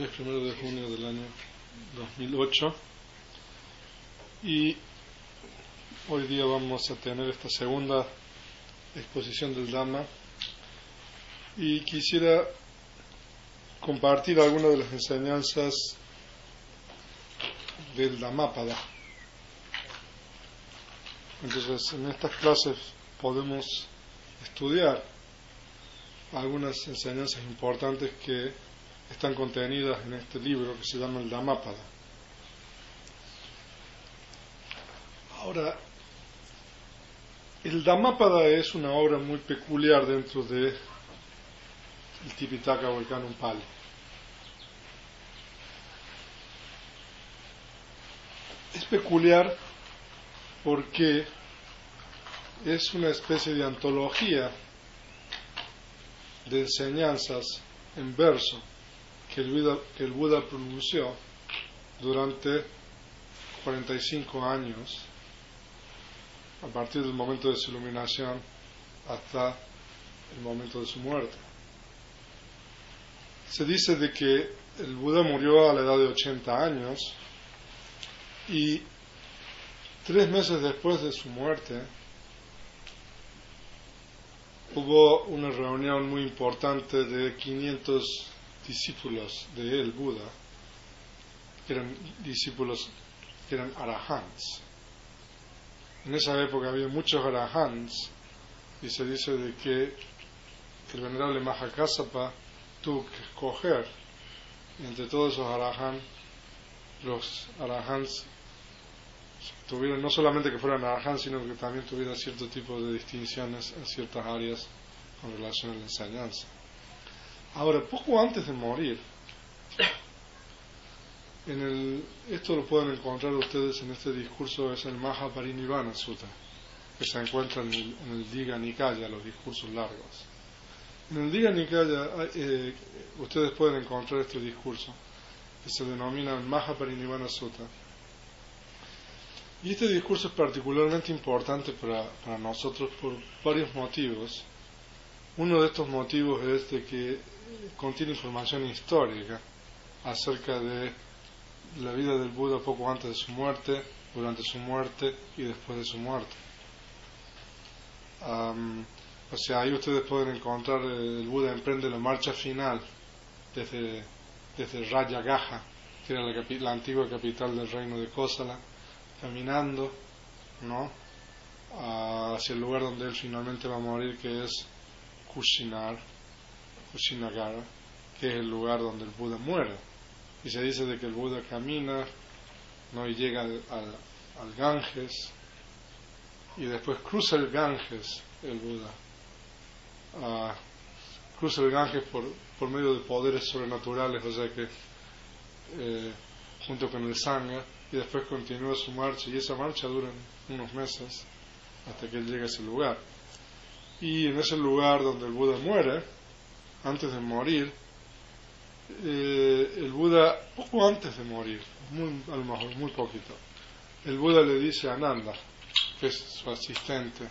Hoy es de junio del año 2008 y hoy día vamos a tener esta segunda exposición del Dhamma y quisiera compartir algunas de las enseñanzas del Dhammapada. Entonces, en estas clases podemos estudiar algunas enseñanzas importantes que están contenidas en este libro que se llama el Dhammapada. Ahora, el Dhammapada es una obra muy peculiar dentro de el Tipitaka o el Pali. Es peculiar porque es una especie de antología de enseñanzas en verso que el Buda, que el Buda pronunció durante 45 años, a partir del momento de su iluminación hasta el momento de su muerte. Se dice de que el Buda murió a la edad de 80 años y tres meses después de su muerte hubo una reunión muy importante de 500 discípulos de él, Buda, eran discípulos eran arahants. En esa época había muchos arahants y se dice de que el venerable Mahakasapa tuvo que escoger entre todos esos arahants, los arahants tuvieron no solamente que fueran arahants, sino que también tuvieran cierto tipo de distinciones en ciertas áreas con relación a la enseñanza. Ahora, poco antes de morir, esto lo pueden encontrar ustedes en este discurso, es el Mahaparinivana Sutta, que se encuentra en el, en Diga Nikaya, los discursos largos. En el Diga Nikaya eh, ustedes pueden encontrar este discurso, que se denomina el Mahaparinivana Sutta. Y este discurso es particularmente importante para nosotros por varios motivos. Uno de estos motivos es de que contiene información histórica acerca de la vida del Buda poco antes de su muerte, durante su muerte y después de su muerte. Um, o sea, ahí ustedes pueden encontrar el Buda emprende la marcha final desde, desde Rajagaha, que era la, la, antigua capital del reino de Kosala, caminando ¿no? hacia el lugar donde él finalmente va a morir, que es Kushinar, Kushinagara, que es el lugar donde el Buda muere. Y se dice de que el Buda camina ¿no? y llega al, al, Ganges y después cruza el Ganges el Buda. Uh, cruza el Ganges por, por medio de poderes sobrenaturales, o sea que eh, junto con el Sangha, y después continúa su marcha, y esa marcha dura unos meses hasta que él llega a ese lugar. Y en ese lugar donde el Buda muere, antes de morir, eh, el Buda, poco antes de morir, muy, a lo mejor muy poquito, el Buda le dice a Ananda, que es su asistente,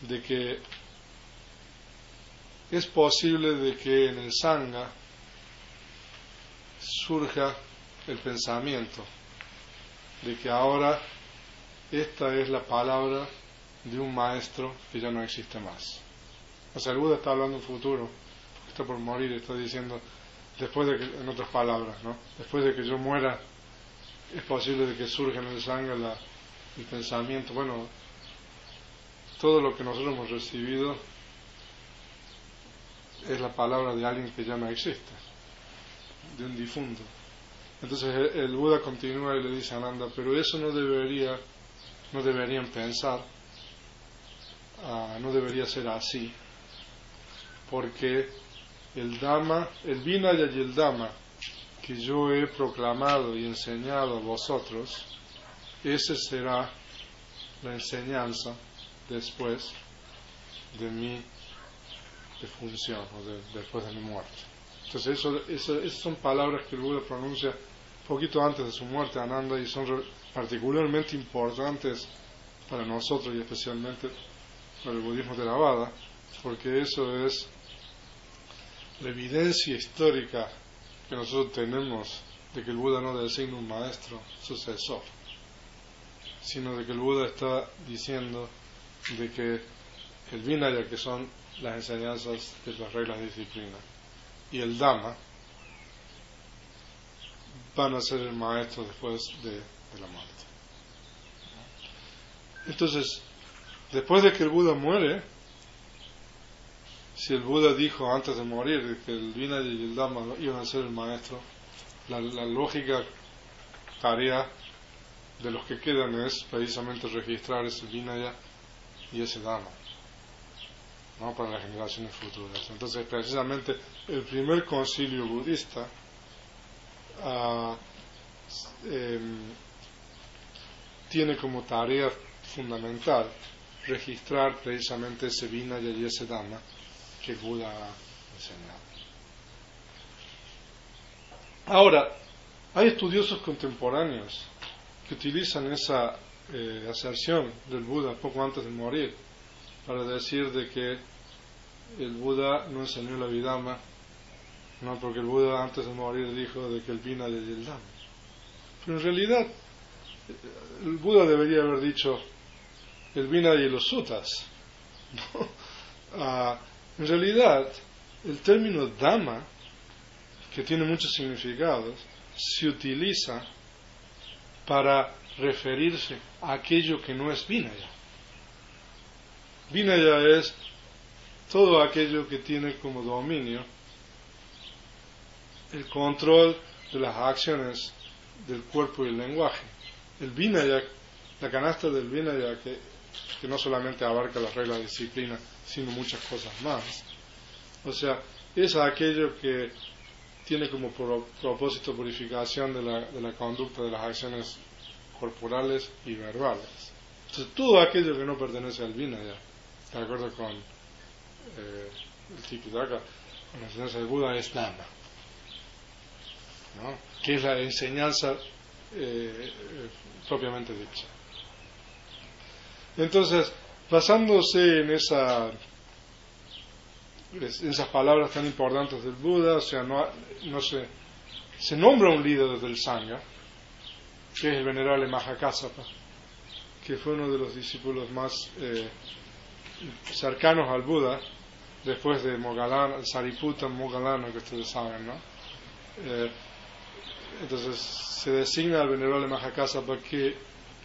de que es posible de que en el Sangha surja el pensamiento de que ahora esta es la palabra de un maestro que ya no existe más. O sea, el Buda está hablando futuro, está por morir, está diciendo, después de que, en otras palabras, ¿no? Después de que yo muera, es posible de que surja en el sangre el pensamiento, bueno, todo lo que nosotros hemos recibido es la palabra de alguien que ya no existe, de un difunto. Entonces el Buda continúa y le dice a Ananda, pero eso no debería, no deberían pensar, uh, no debería ser así, porque el Dhamma, el Vinaya y el Dhamma que yo he proclamado y enseñado a vosotros, ese será la enseñanza después de mi defunción o después de mi muerte. Entonces, eso, esas son palabras que el Buda pronuncia poquito antes de su muerte, Ananda, y son particularmente importantes para nosotros y especialmente el budismo de la Vada, porque eso es la evidencia histórica que nosotros tenemos de que el Buda no designa un maestro sucesor, sino de que el Buda está diciendo de que el Vinaya, que son las enseñanzas de las reglas de disciplina, y el Dhamma van a ser el maestro después de, de la muerte. Entonces, después de que el Buda muere, si el Buda dijo antes de morir que el Vinaya y el Dhamma iban a ser el maestro, la, lógica tarea de los que quedan es precisamente registrar ese Vinaya y ese Dhamma ¿no? para las generaciones futuras. Entonces, precisamente el primer concilio budista uh, eh, tiene como tarea fundamental registrar precisamente y ese Dhamma que Buda ha enseñado. Ahora, hay estudiosos contemporáneos que utilizan esa eh, aserción del Buda poco antes de morir para decir de que el Buda no enseñó la Vidama, no porque el Buda antes de morir dijo de que el vina de el Dhamma. Pero en realidad el Buda debería haber dicho el vina y los sutas. Ah, en realidad, el término Dhamma, que tiene muchos significados, se utiliza para referirse a aquello que no es Vinaya. Vinaya es todo aquello que tiene como dominio el control de las acciones del cuerpo y el lenguaje. El Vinaya, la canasta del Vinaya, que, que no solamente abarca las reglas de disciplina, sino muchas cosas más. O sea, es aquello que tiene como propósito purificación de la, de la conducta de las acciones corporales y verbales. Entonces, todo aquello que no pertenece al Vinaya, de acuerdo con eh, el Tikidaka, con la enseñanza del Buda, es Dhamma. ¿no? que es la enseñanza eh, propiamente dicha. Entonces, basándose en, esa, en esas palabras tan importantes del Buda, o sea, no, no se, nombra un líder del Sangha, que es el venerable Mahakasapa, que fue uno de los discípulos más eh, cercanos al Buda, después de Mogalana, Sariputta Mogalana, que ustedes saben, ¿no? Eh, entonces se designa al venerable Mahakasapa que,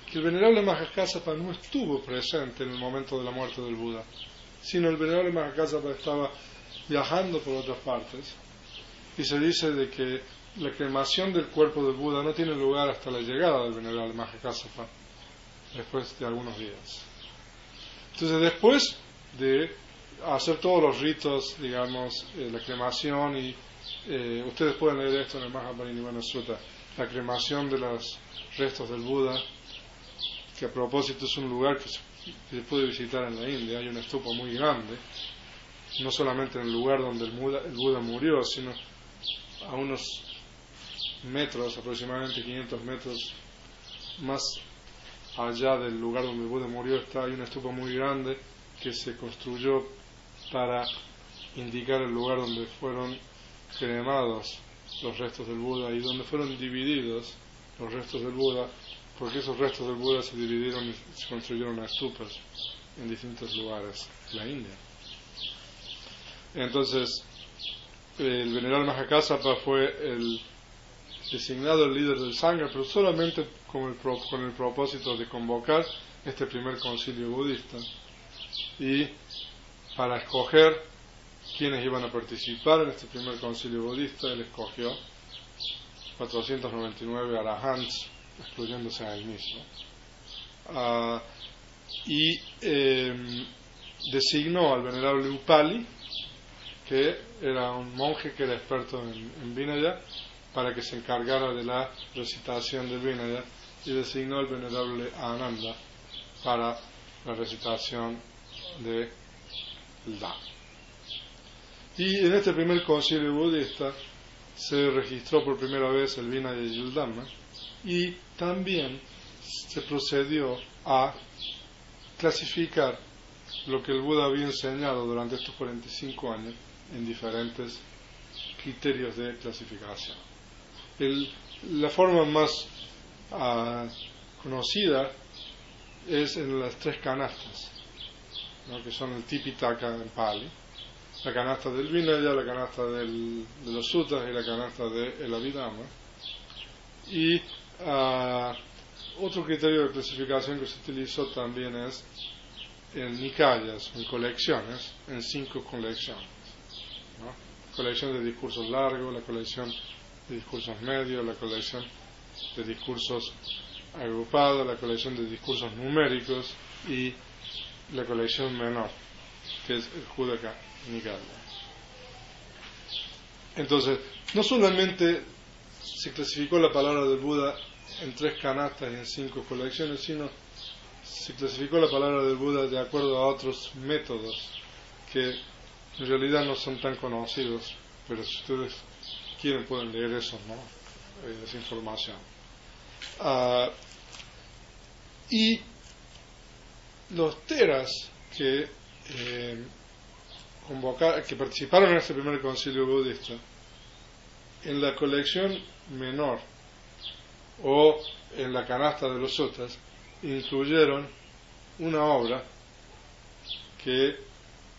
que el venerable Mahakasapa no estuvo presente en el momento de la muerte del Buda, sino el venerable Mahakasapa estaba viajando por otras partes y se dice de que la cremación del cuerpo del Buda no tiene lugar hasta la llegada del venerable Mahakasapa, después de algunos días. Entonces, después de hacer todos los ritos, digamos, eh, la cremación y eh, ustedes pueden leer esto en el Mahaparinivana Sutta, la cremación de los restos del Buda, que a propósito es un lugar que se, puede visitar en la India, hay una estupa muy grande, no solamente en el lugar donde el Buda, el Buda murió, sino a unos metros, aproximadamente 500 metros más allá del lugar donde el Buda murió, está hay una estupa muy grande que se construyó para indicar el lugar donde fueron cremados los restos del Buda y donde fueron divididos los restos del Buda, porque esos restos del Buda se dividieron y se construyeron estupas en distintos lugares de la India. Entonces, el venerable Mahakasapa fue el designado el líder del Sangha, pero solamente con el, con el propósito de convocar este primer concilio budista y para escoger quienes iban a participar en este primer concilio budista, él escogió 499 arahants, excluyéndose a él mismo, uh, y eh, designó al venerable Upali que era un monje que era experto en, en Vinaya, para que se encargara de la recitación del Vinaya y designó al venerable Ananda para la recitación de Dhamma. Y en este primer concilio budista se registró por primera vez el Vinaya y el Dhamma y también se procedió a clasificar lo que el Buda había enseñado durante estos 45 años en diferentes criterios de clasificación. la forma más ah, conocida es en las tres canastas, que son el Tipitaka en Pali, la canasta del Vinaya, la canasta de los Suttas y la canasta del de Abhidhamma. Y uh, otro criterio de clasificación que se utilizó también es en Nikayas, en colecciones, en cinco colecciones. ¿no? Colección de discursos largos, la colección de discursos medios, la colección de discursos agrupados, la colección de discursos numéricos y la colección menor, que es el Judaka Nikaya. Entonces, no solamente se clasificó la palabra del Buda en tres canastas y en cinco colecciones, sino se clasificó la palabra del Buda de acuerdo a otros métodos que en realidad no son tan conocidos, pero si ustedes quieren pueden leer eso, ¿no? Eh, esa información. Ah, y los teras que, eh, que participaron en este primer concilio budista, en la colección menor o en la canasta de los sutras, incluyeron una obra que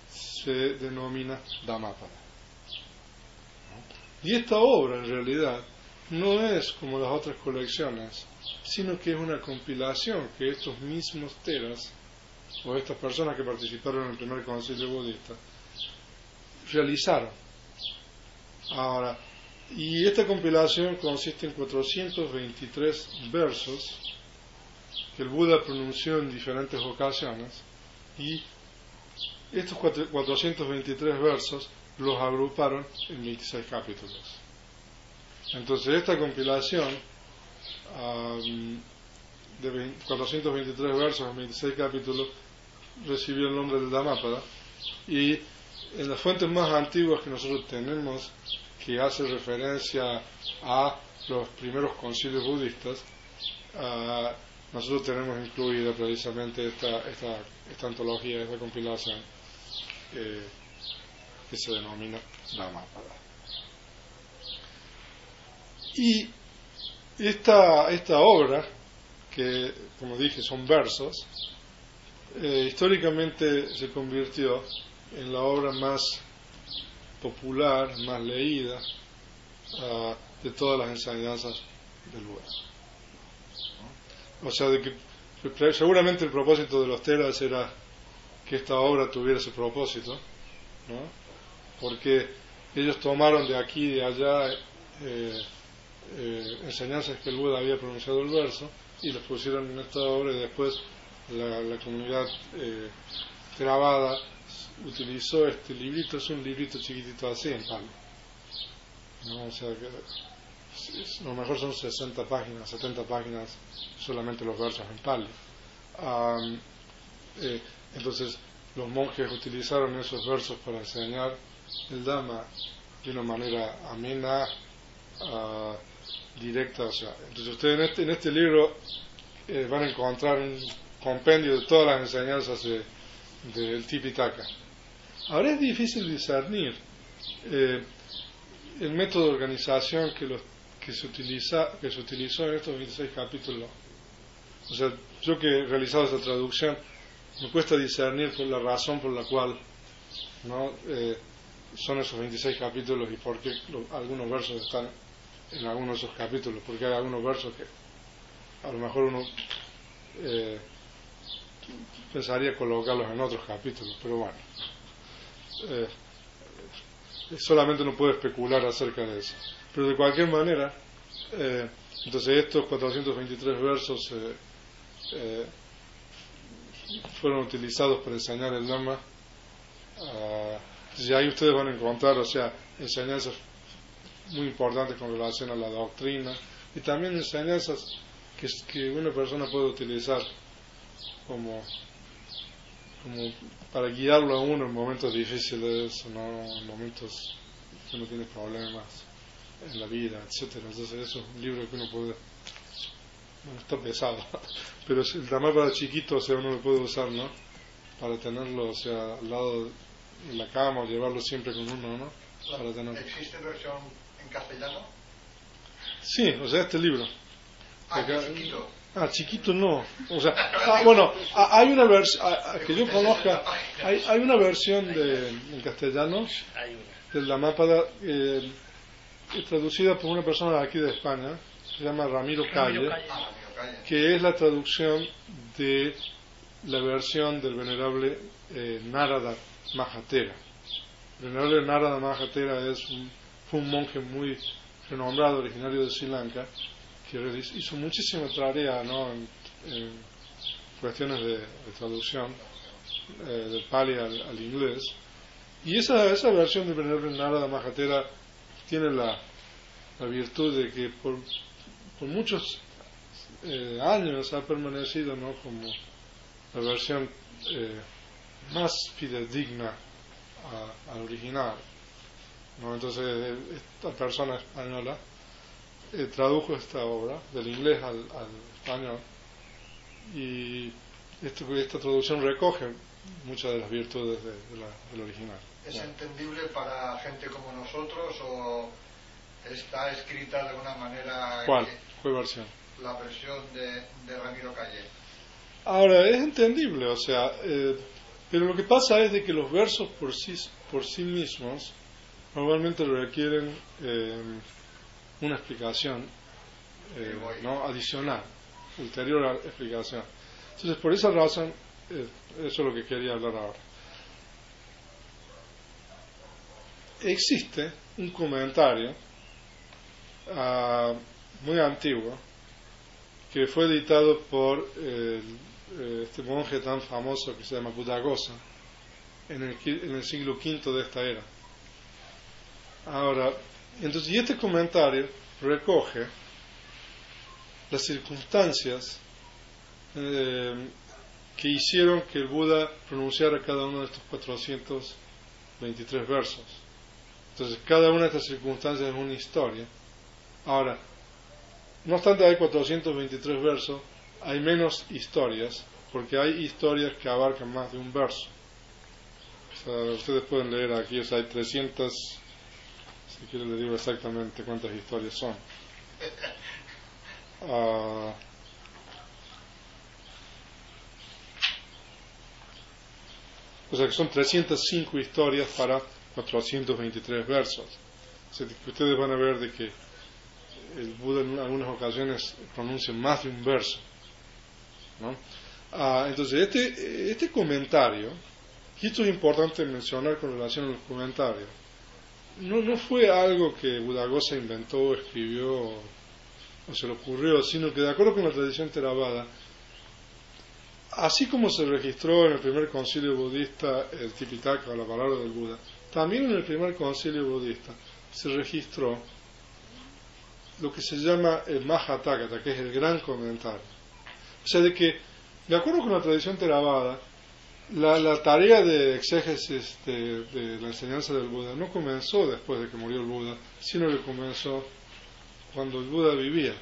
se denomina Dhammapada. Y esta obra en realidad no es como las otras colecciones, sino que es una compilación que estos mismos teras o estas personas que participaron en el primer concilio budista realizaron. Ahora, y esta compilación consiste en 423 versos que el Buda pronunció en diferentes ocasiones y estos 423 versos los agruparon en 26 capítulos. Entonces esta compilación de 423 versos en 26 capítulos recibió el nombre de Dhammapada y en las fuentes más antiguas que nosotros tenemos que hace referencia a los primeros concilios budistas, nosotros tenemos incluida precisamente esta, esta, esta antología, esta compilación que se denomina Dhammapada. Y esta, esta obra, que como dije son versos, eh, históricamente se convirtió en la obra más popular, más leída uh, de todas las enseñanzas del Buda. O sea, de que seguramente el propósito de los teras era que esta obra tuviera ese propósito, ¿no? porque ellos tomaron de aquí y de allá eh, eh, enseñanzas que el Buda había pronunciado el verso y los pusieron en esta obra y después la, comunidad eh, grabada utilizó este librito, es un librito chiquitito así en palo. ¿no? O sea que lo mejor son 60 páginas, 70 páginas solamente los versos en palo. Eh, entonces los monjes utilizaron esos versos para enseñar el Dhamma de una manera amena, uh, directa. O sea, entonces ustedes en este, en este libro eh, van a encontrar un compendio de todas las enseñanzas del de, Tipitaka. Ahora es difícil discernir eh, el método de organización que, los, que, se utiliza, que se utilizó en estos 26 capítulos. O sea, yo que he realizado esta traducción, me cuesta discernir por la razón por la cual ¿no? Eh, son esos 26 capítulos y por qué algunos versos están en algunos de esos capítulos, porque hay algunos versos que a lo mejor uno eh, pensaría colocarlos en otros capítulos, pero bueno, eh, solamente uno puede especular acerca de eso. Pero de cualquier manera, eh, entonces estos 423 versos eh, fueron utilizados para enseñar el Dhamma Y ahí ustedes van a encontrar, o sea, enseñanzas muy importantes con relación a la doctrina y también enseñanzas que, que una persona puede utilizar como, como para guiarlo a uno en momentos difíciles, ¿no? en momentos que uno tiene problemas en la vida, etcétera. Entonces eso es un libro que uno puede bueno, está pesado, pero el tamaño para chiquito, o sea, uno lo puede usar, ¿no? Para tenerlo, o sea, al lado de la cama o llevarlo siempre con uno, ¿no? Para tenerlo. ¿Existe versión en castellano? Sí, o sea, este libro. Ah, Acá- chiquito. Ah, chiquito no. O sea, ah, bueno, ah, hay una versión, que yo conozca, hay, hay una versión de, en castellano de la mápada eh, traducida por una persona de aquí de España, se llama Ramiro Calle. Ah, que es la traducción de la versión del venerable eh, Narada Mahatera. El venerable Narada Mahatera es un, fue un monje muy renombrado, originario de Sri Lanka, que realiz- hizo muchísima tarea ¿no? en, cuestiones de, de traducción eh, del Pali al, inglés. Y esa, esa versión del venerable Narada Mahatera tiene la, virtud de que por, por muchos eh, años ha permanecido ¿no? como la versión eh, más fidedigna al original. ¿no? Entonces, eh, esta persona española eh, tradujo esta obra del inglés al, al español y esto- esta traducción recoge muchas de las virtudes de, de la- del original. ¿Es Bueno. entendible para gente como nosotros o está escrita de una manera ¿Cuál? que- ¿Cuál versión? la versión de, de Ramiro Calle? Ahora, es entendible, o sea, eh, pero lo que pasa es de que los versos por sí, por sí mismos normalmente requieren eh, una explicación eh, ¿no? adicional, ulterior explicación. Entonces, por esa razón, eh, eso es lo que quería hablar ahora. Existe un comentario ah, muy antiguo que fue editado por eh, este monje tan famoso que se llama Buddhaghosa en el, en el siglo V de esta era. Ahora, entonces, y este comentario recoge las circunstancias eh, que hicieron que el Buda pronunciara cada uno de estos 423 versos. Entonces, cada una de estas circunstancias es una historia. Ahora, no obstante hay 423 versos, hay menos historias, porque hay historias que abarcan más de un verso. Ustedes pueden leer aquí, hay 300, si quieren le digo exactamente cuántas historias son. Ah, o sea que son 305 historias para 423 versos. O sea, que ustedes van a ver de que el Buda en algunas ocasiones pronuncia más de un verso. ¿no? Ah, entonces, este, este comentario, esto es importante mencionar con relación a los comentarios, no, no fue algo que Budagosa inventó, escribió o se le ocurrió, sino que de acuerdo con la tradición Theravada, así como se registró en el primer concilio budista el Tipitaka, la palabra del Buda, también en el primer concilio budista se registró lo que se llama el Mahatakata, que es el gran comentario. O sea, de que, de acuerdo con la tradición Theravada, la, la tarea de exégesis de, de la enseñanza del Buda no comenzó después de que murió el Buda, sino que comenzó cuando el Buda vivía.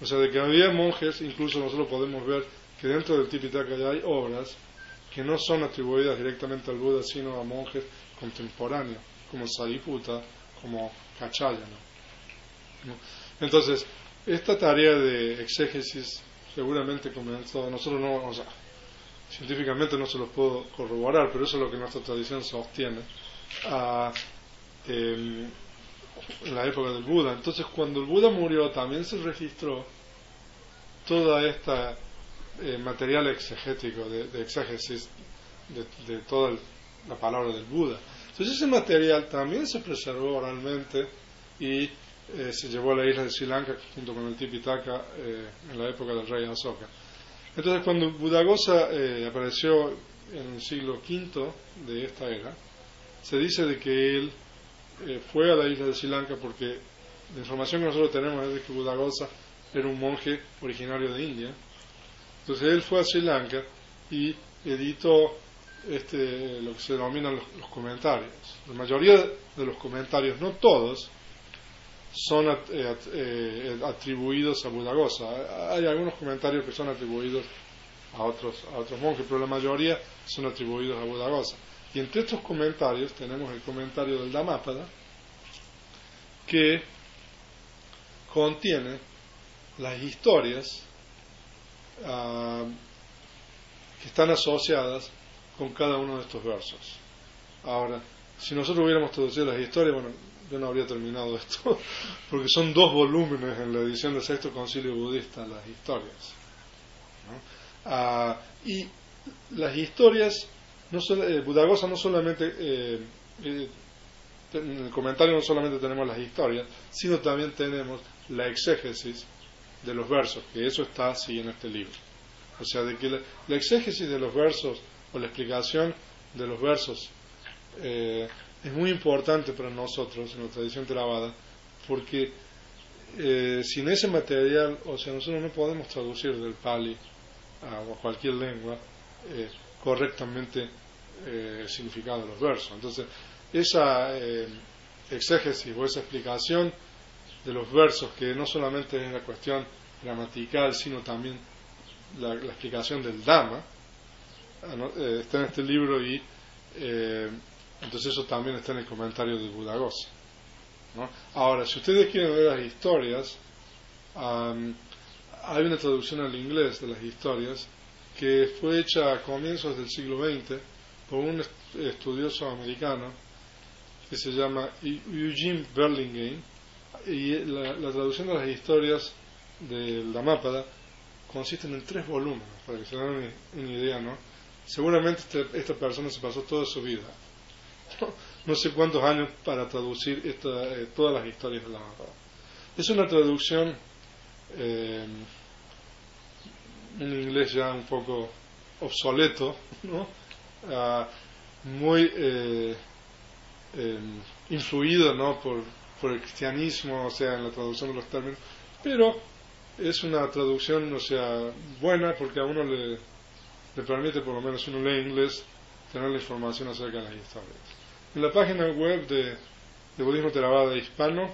O sea, de que había monjes, incluso nosotros podemos ver que dentro del Tipitaka hay obras que no son atribuidas directamente al Buda, sino a monjes contemporáneos, como Sariputta, como Kachayana. ¿no? Entonces, esta tarea de exégesis seguramente comenzó, nosotros no, o sea, científicamente no se lo puedo corroborar, pero eso es lo que nuestra tradición sostiene, em, en la época del Buda. Entonces, cuando el Buda murió, también se registró toda esta eh, material exegético de, exégesis de, de toda la palabra del Buda. Entonces, ese material también se preservó oralmente y eh, se llevó a la isla de Sri Lanka junto con el Tipitaka eh, en la época del rey Asoka. Entonces, cuando Budagosa eh, apareció en el siglo V de esta era, se dice de que él eh, fue a la isla de Sri Lanka porque la información que nosotros tenemos es de que Buddhaghosa era un monje originario de India. Entonces él fue a Sri Lanka y editó este, lo que se denominan los, comentarios. La mayoría de los comentarios, no todos, son eh, eh, atribuidos a Buddhaghosa. Hay algunos comentarios que son atribuidos a otros, a otros monjes, pero la mayoría son atribuidos a Buddhaghosa. Y entre estos comentarios tenemos el comentario del Dhammapada, que contiene las historias ah, que están asociadas con cada uno de estos versos. Ahora, si nosotros hubiéramos traducido las historias, bueno, yo no habría terminado esto, porque son dos volúmenes en la edición del sexto concilio budista, las historias. Ah, y las historias, no eh, Budagosa no solamente, eh, eh, en el comentario no solamente tenemos las historias, sino también tenemos la exégesis de los versos, que eso está así en este libro. O sea, de que la, exégesis de los versos o la explicación de los versos eh, es muy importante para nosotros en la tradición trabada, porque eh, sin ese material, o sea, nosotros no podemos traducir del Pali a, cualquier lengua eh, correctamente el significado de los versos. Entonces, esa exégesis o esa explicación de los versos, que no solamente es la cuestión gramatical, sino también la, explicación del Dhamma, ah, eh, está en este libro y eh, entonces eso también está en el comentario de Budagosa. Ahora, si ustedes quieren ver las historias, hay una traducción al inglés de las historias que fue hecha a comienzos del siglo XX por un estudioso americano que se llama Eugene Burlingame y la, traducción de las historias del Dhammapada consisten en tres volúmenes, para que se den una, idea, ¿no? Seguramente este, esta persona se pasó toda su vida, no, sé cuántos años para traducir eh, todas las historias del Dhammapada. Es una traducción eh, en inglés ya un poco obsoleto, ¿no? Ah, muy eh, influido ¿no? por por el cristianismo, o sea, en la traducción de los términos, pero es una traducción, o sea, buena porque a uno le, le permite, por lo menos si uno lee inglés, tener la información acerca de las historias. En la página web de, Budismo Theravada Hispano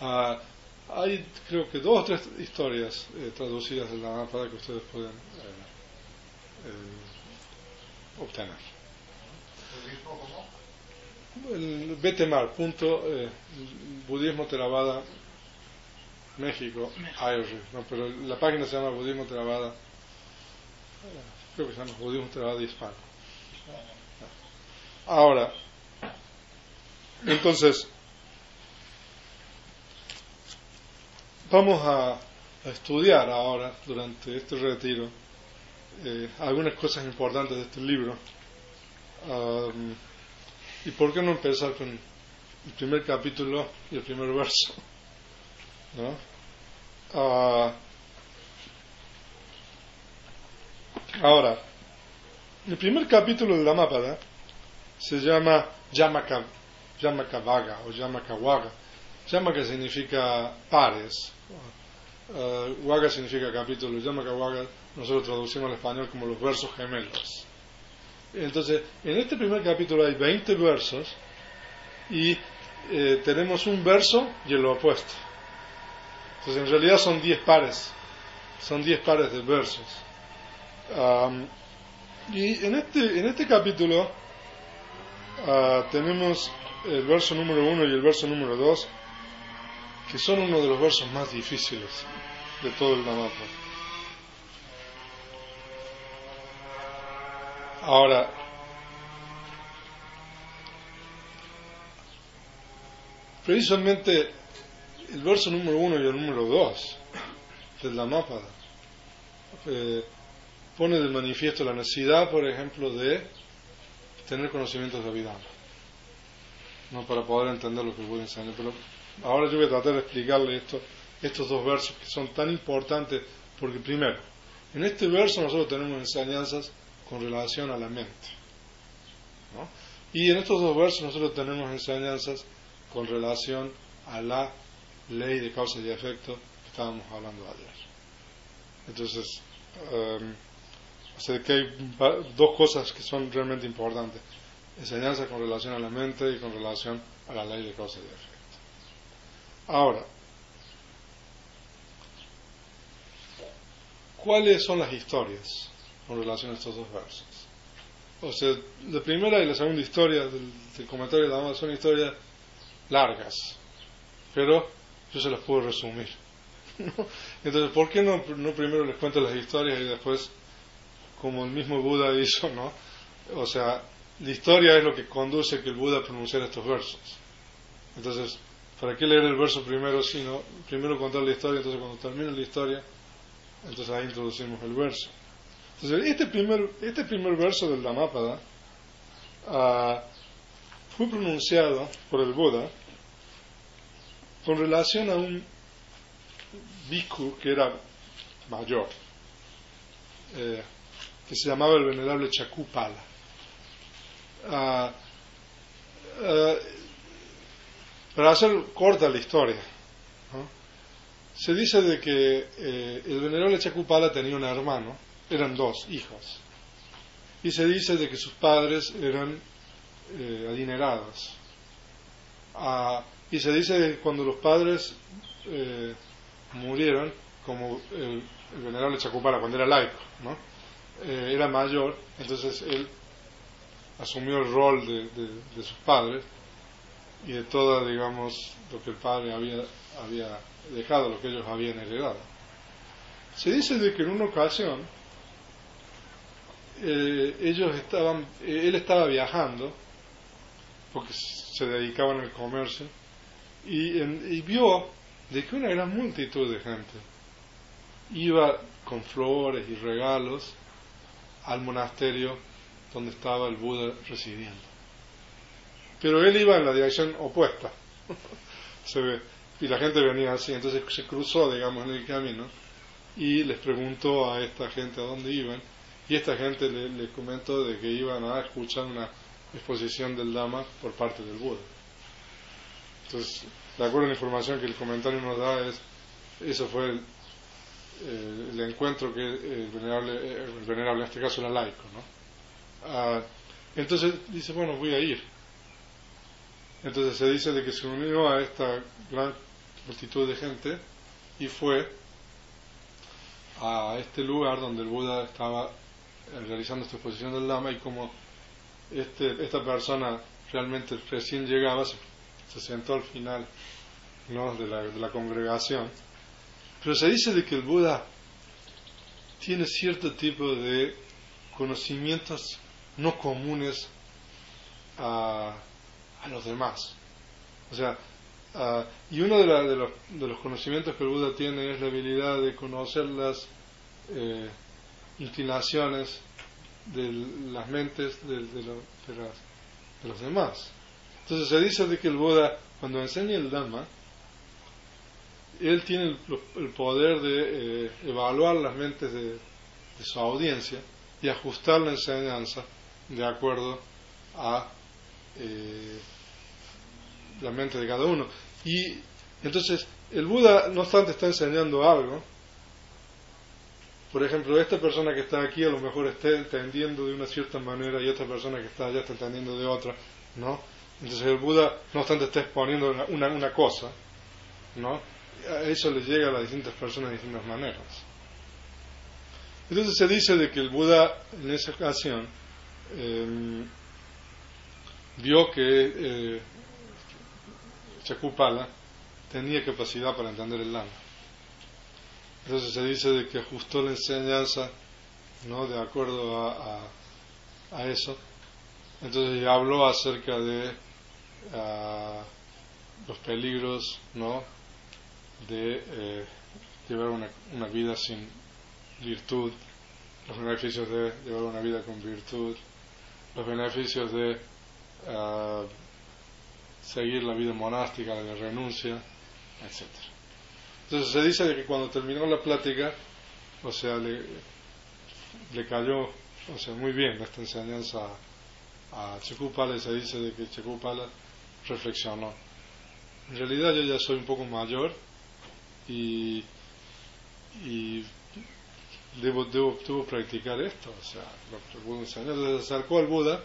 ah, hay creo que dos o tres historias eh, traducidas de la para que ustedes pueden eh, eh, obtener. Betemar, punto, eh, Budismo Theravada, México, Irish, no, pero la página se llama Budismo Theravada, creo que se llama Budismo Theravada Hispano. Ahora, entonces, vamos a, estudiar ahora, durante este retiro, eh, algunas cosas importantes de este libro. Um, ¿Y por qué no empezar con el primer capítulo y el primer verso? ¿No? Ah, ahora, el primer capítulo de la Mápada se llama Yamakavaga o Yamakawaga. Yamaka significa pares. Uh, waga significa capítulo. Yamakawaga nosotros traducimos al español como los versos gemelos. Entonces, en este primer capítulo hay 20 versos y eh, tenemos un verso y el opuesto. Entonces, en realidad son 10 pares, son 10 pares de versos. y en este, en este capítulo ah, tenemos el verso número 1 y el verso número 2, que son uno de los versos más difíciles de todo el Dhammapada. Ahora, precisamente el verso número uno y el número dos de la mapa eh, pone de manifiesto la necesidad, por ejemplo, de tener conocimientos de vida, no para poder entender lo que voy a enseñar. Pero ahora yo voy a tratar de explicarle esto, estos dos versos que son tan importantes, porque primero, en este verso nosotros tenemos enseñanzas con relación a la mente. Y en estos dos versos nosotros tenemos enseñanzas con relación a la ley de causa y efecto que estábamos hablando ayer. Entonces, um, o que hay dos cosas que son realmente importantes. Enseñanza con relación a la mente y con relación a la ley de causa y efecto. Ahora, ¿cuáles son las historias con relación a estos dos versos? O sea, la primera y la segunda historia del, comentario de la son historias largas, pero yo se las puedo resumir. Entonces, ¿por qué no primero les cuento las historias y después, como el mismo Buda hizo, ¿no? O sea, la historia es lo que conduce que el Buda pronunciara estos versos. Entonces, ¿para qué leer el verso primero sino primero contar la historia? Entonces, cuando termine la historia, entonces ahí introducimos el verso. Entonces, este primer, este primer verso del Dhammapada uh, fue pronunciado por el Buda con relación a un bhikkhu que era mayor, eh, que se llamaba el venerable Chakupala. Uh, para hacer corta la historia, se dice de que eh, el venerable Chakupala tenía un hermano, eran dos hijos, y se dice de que sus padres eran eh, adinerados. Ah, y se dice que cuando los padres eh, murieron, como el, venerable Chakupala, cuando era laico, ¿no? Era mayor, entonces él asumió el rol de sus padres y de todo, digamos, lo que el padre había, había dejado, lo que ellos habían heredado. Se dice de que en una ocasión eh, ellos estaban, eh, él estaba viajando, porque se dedicaban al comercio, y, y vio de que una gran multitud de gente iba con flores y regalos al monasterio donde estaba el Buda residiendo pero él iba en la dirección opuesta. se ve. Y la gente venía así, entonces se cruzó, digamos, en el camino y les preguntó a esta gente a dónde iban y esta gente le, comentó de que iban a escuchar una exposición del Dama por parte del Buda. Entonces, de acuerdo a la información que el comentario nos da, es, eso fue el, eh, encuentro que el venerable, el venerable, en este caso era laico. ¿no? Ah, entonces dice, bueno, voy a ir. Entonces se dice de que se unió a esta gran multitud de gente y fue a este lugar donde el Buda estaba eh, realizando esta exposición del Lama y como este, esta persona realmente recién llegaba, se, sentó al final ¿no? de, la, de la congregación. Pero se dice de que el Buda tiene cierto tipo de conocimientos no comunes a a los demás. O sea, y uno de, de, los, de, los, conocimientos que el Buda tiene es la habilidad de conocer las eh, inclinaciones de las mentes de, los demás. Entonces se dice de que el Buda, cuando enseña el Dhamma, él tiene el, poder de eh, evaluar las mentes de, su audiencia y ajustar la enseñanza de acuerdo a eh, la mente de cada uno. Y entonces el Buda, no obstante, está enseñando algo. Por ejemplo, esta persona que está aquí a lo mejor está entendiendo de una cierta manera y esta persona que está allá está entendiendo de otra, ¿no? Entonces el Buda, no obstante, está exponiendo una, una, cosa, ¿no? Eso le llega a las distintas personas de distintas maneras. Entonces se dice de que el Buda en esa ocasión eh, vio que eh, Chakupala tenía capacidad para entender el Lama. Entonces se dice de que ajustó la enseñanza ¿no? de acuerdo a, a, eso. Entonces habló acerca de los peligros ¿no? De eh, llevar una, una, vida sin virtud, los beneficios de llevar una vida con virtud, los beneficios de seguir la vida monástica, la renuncia, etc. Entonces se dice que cuando terminó la plática, o sea, le, le cayó, o sea, muy bien esta enseñanza a Chekupala y se dice de que Chekupala reflexionó. En realidad yo ya soy un poco mayor y, y debo, debo, debo practicar esto. O sea, lo que el Buda se acercó al Buda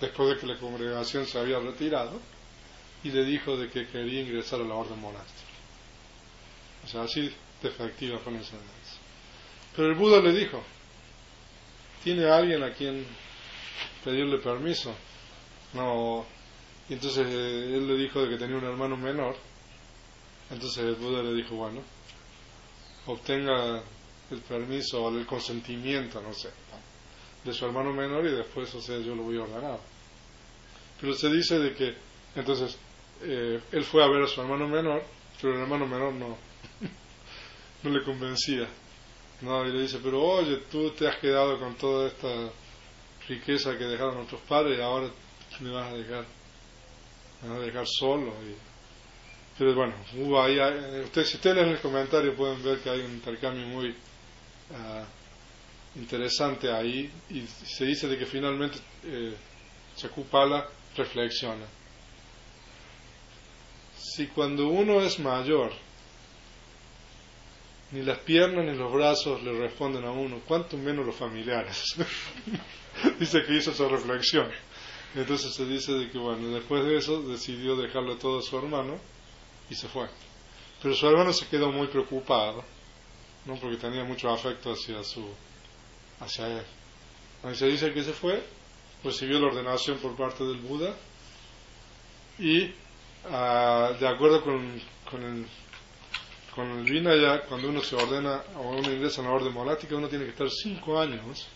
después de que la congregación se había retirado y le dijo de que quería ingresar a la orden monástica. O sea, así de efectiva fue la enseñanza. Pero el Buda le dijo, ¿tiene alguien a quien pedirle permiso? No. Y entonces eh, él le dijo de que tenía un hermano menor. Entonces el Buda le dijo, bueno, obtenga el permiso o el consentimiento, no sé, de su hermano menor y después, o sea, yo lo voy a ordenar. Pero se dice de que, entonces, eh, él fue a ver a su hermano menor, pero el hermano menor no, no le convencía. No, y le dice, pero oye, tú te has quedado con toda esta riqueza que dejaron nuestros padres y ahora me vas a dejar, me vas a dejar solo. Y, pero bueno, hubo ahí, eh, usted, si ustedes leen el comentario pueden ver que hay un intercambio muy uh, interesante ahí y se dice de que finalmente eh, reflexiona. Si cuando uno es mayor ni las piernas ni los brazos le responden a uno, cuanto menos los familiares. dice que hizo esa reflexión. Entonces se dice de que, bueno, después de eso decidió dejarle todo a su hermano y se fue. Pero su hermano se quedó muy preocupado, ¿no? porque tenía mucho afecto hacia, su, hacia él. Ahí se dice que se fue, recibió la ordenación por parte del Buda y, ah, de acuerdo con, con el con el Vinaya, cuando uno se ordena o uno ingresa en la orden monástica, uno tiene que estar cinco años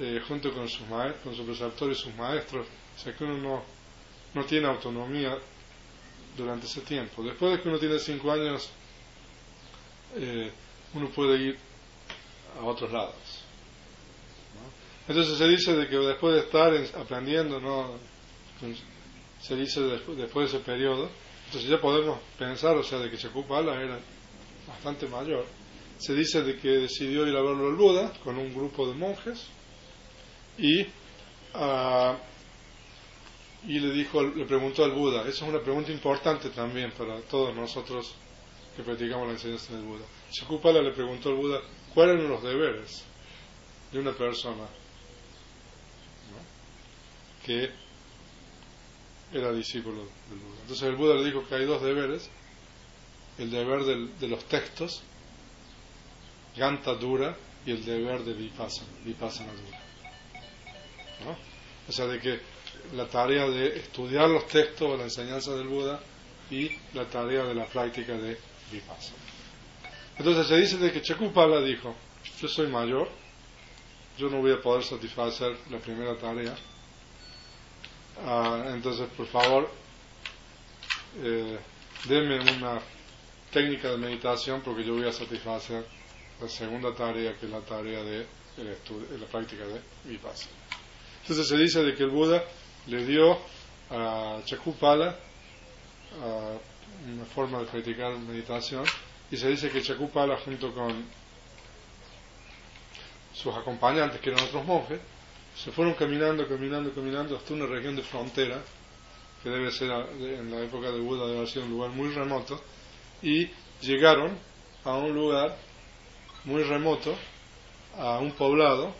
eh, junto con sus maestros, con sus preceptores y sus maestros, o sea que uno no, no tiene autonomía durante ese tiempo. Después de que uno tiene cinco años, eh, uno puede ir a otros lados. Entonces se dice de que después de estar aprendiendo, ¿no? se dice después, de ese periodo, entonces ya podemos pensar, o sea, de que Chakupala era bastante mayor. Se dice de que decidió ir a verlo al Buda con un grupo de monjes y, ah, y le dijo, le preguntó al Buda, esa es una pregunta importante también para todos nosotros que practicamos la enseñanza del Buda. Chakupala le preguntó al Buda cuáles eran los deberes de una persona que era discípulo del Buda. Entonces el Buda le dijo que hay dos deberes, el deber de los textos, Ganta dura, y el deber de Vipassana, Vipassana dura. ¿No? O sea, de que la tarea de estudiar los textos o la enseñanza del Buda y la tarea de la práctica de Vipassana. Entonces se dice de que Chakupala dijo, yo soy mayor, yo no voy a poder satisfacer la primera tarea, Ah, entonces, por favor, eh, denme una técnica de meditación porque yo voy a satisfacer la segunda tarea que es la tarea de, la práctica de Vipassana. Entonces se dice de que el Buda le dio a Chakupala una forma de practicar meditación y se dice que Chakupala junto con sus acompañantes que eran otros monjes se fueron caminando, caminando, caminando hasta una región de frontera, que debe ser en la época de Buda, debe haber sido un lugar muy remoto, y llegaron a un lugar muy remoto, a un poblado,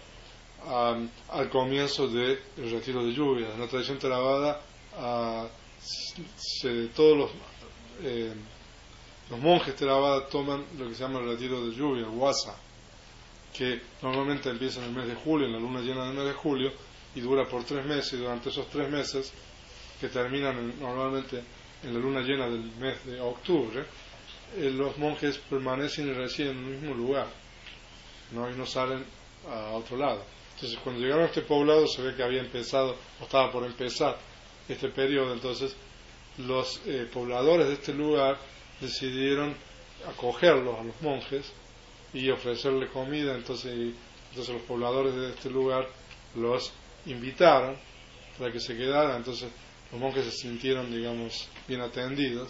al comienzo del retiro de lluvia. En la tradición Theravada, todos los, eh, los monjes Theravada toman lo que se llama el retiro de lluvia, wasa que normalmente empieza en el mes de julio, en la luna llena del mes de julio, y dura por tres meses, y durante esos tres meses, que terminan normalmente en la luna llena del mes de octubre, eh, los monjes permanecen y residen en el mismo lugar, ¿no? y no salen a otro lado. Entonces, cuando llegaron a este poblado, se ve que había empezado, o estaba por empezar este periodo, entonces los eh, pobladores de este lugar decidieron acogerlos a los monjes y ofrecerle comida, entonces, entonces los pobladores de este lugar los invitaron para que se quedaran, entonces los monjes se sintieron, digamos, bien atendidos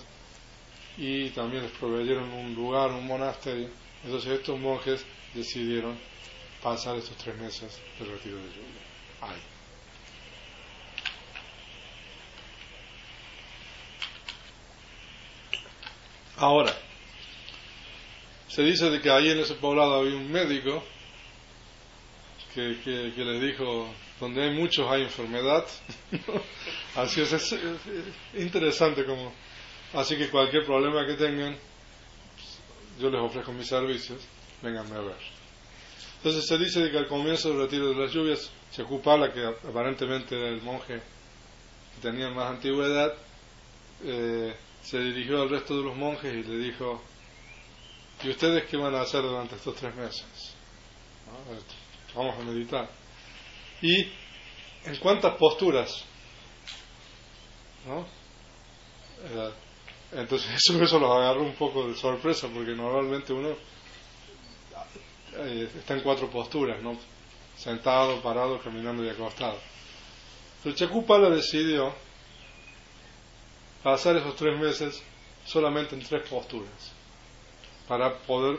y también les proveyeron un lugar, un monasterio, entonces estos monjes decidieron pasar estos tres meses de retiro de lluvia. Hay. Ahora, se dice de que ahí en ese poblado había un médico que, que, les dijo, donde hay muchos hay enfermedad. así es, es, es, interesante como... Así que cualquier problema que tengan, yo les ofrezco mis servicios, vénganme a ver. Entonces se dice que al comienzo del retiro de las lluvias, Checupala, que aparentemente era el monje que tenía más antigüedad, eh, se dirigió al resto de los monjes y le dijo, ¿y ustedes qué van a hacer durante estos tres meses? Vamos a meditar. ¿Y en cuántas posturas? ¿No? Eh, entonces eso, eso los agarró un poco de sorpresa porque normalmente uno eh, está en cuatro posturas, ¿no? Sentado, parado, caminando y acostado. Pero Chacupala decidió pasar esos tres meses solamente en tres posturas para poder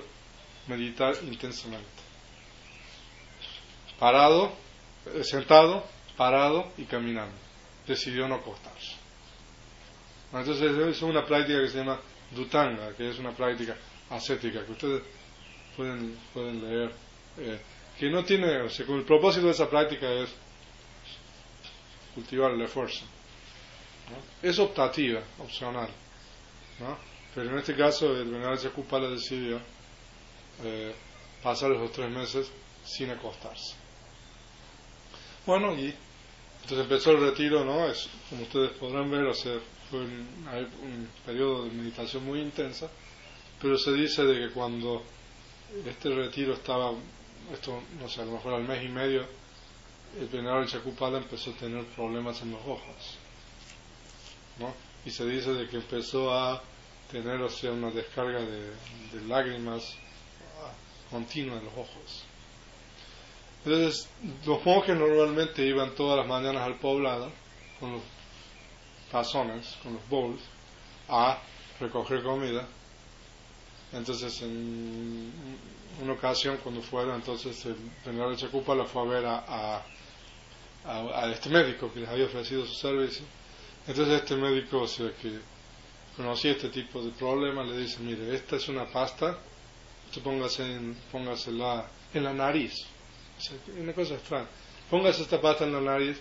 meditar intensamente. Parado, eh, sentado, parado y caminando. Decidió no acostarse. Entonces es una práctica que se llama Dutanga, que es una práctica ascética, que ustedes pueden, pueden leer, eh, que no tiene, o sea, el propósito de esa práctica es cultivar el esfuerzo. Es optativa, opcional, ¿no? pero en este caso el venerable Chacupala decidió eh, pasar esos tres meses sin acostarse. Bueno, y entonces empezó el retiro, ¿no? Es, como ustedes podrán ver, o sea, fue un, un periodo de meditación muy intensa, pero se dice de que cuando este retiro estaba, esto no sé, a lo mejor al mes y medio, el venerable Chacupala empezó a tener problemas en los ojos. ¿no? Y se dice de que empezó a tener, o sea, una descarga de, lágrimas continua en los ojos. Entonces, los monjes normalmente iban todas las mañanas al poblado con los tazones, con los bowls, a recoger comida entonces, en una ocasión, cuando fueron, entonces el general de Chacupa la fue a ver a, a, este médico que les había ofrecido su servicio. Entonces, este médico, o sea, que conocía este tipo de problemas, le dice: Mire, esta es una pasta, usted póngase en, póngasela en la nariz. Una cosa extraña. Póngase esta pasta en la nariz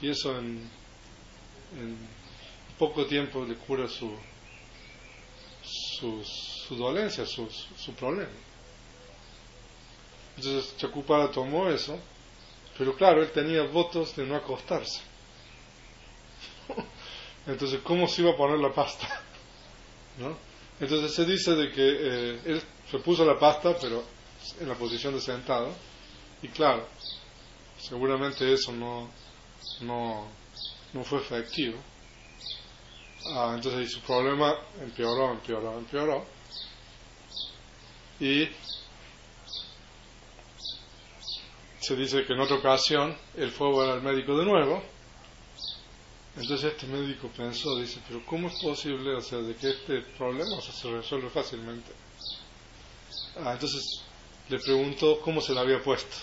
y eso en, en poco tiempo le cura su, sus su dolencia, su, su, problema. Entonces Chacupara tomó eso, pero claro, él tenía votos de no acostarse. Entonces, ¿cómo se iba a poner la pasta? ¿No? Entonces se dice de que eh, él se puso la pasta, pero en la posición de sentado, y claro, seguramente eso no, no, no fue efectivo. Ah, entonces su problema empeoró, empeoró, empeoró. Y se dice que en otra ocasión él fue a ver al médico de nuevo. Entonces este médico pensó, dice, pero ¿cómo es posible, o sea, de que este problema se resuelve fácilmente? Ah, entonces le preguntó cómo se le había puesto.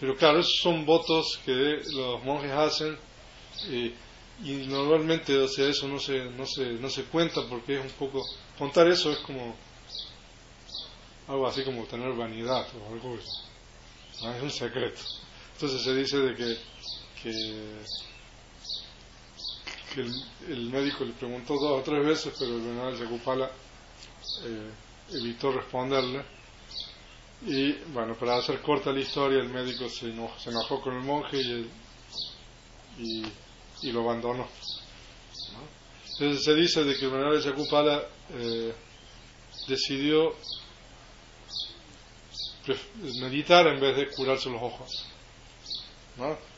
Pero claro, esos son votos que los monjes hacen y, y normalmente, o sea, eso no se, no, se, no se cuenta porque es un poco, contar eso es como algo así como tener vanidad o algo ¿no? es un secreto entonces se dice de que que, el, médico le preguntó dos o tres veces pero el general Yacupala eh, evitó responderle y bueno para hacer corta la historia el médico se enojó, se enojó con el monje y, y, y, lo abandonó entonces se dice de que el general Yacupala eh, decidió meditar en vez de curarse los ojos.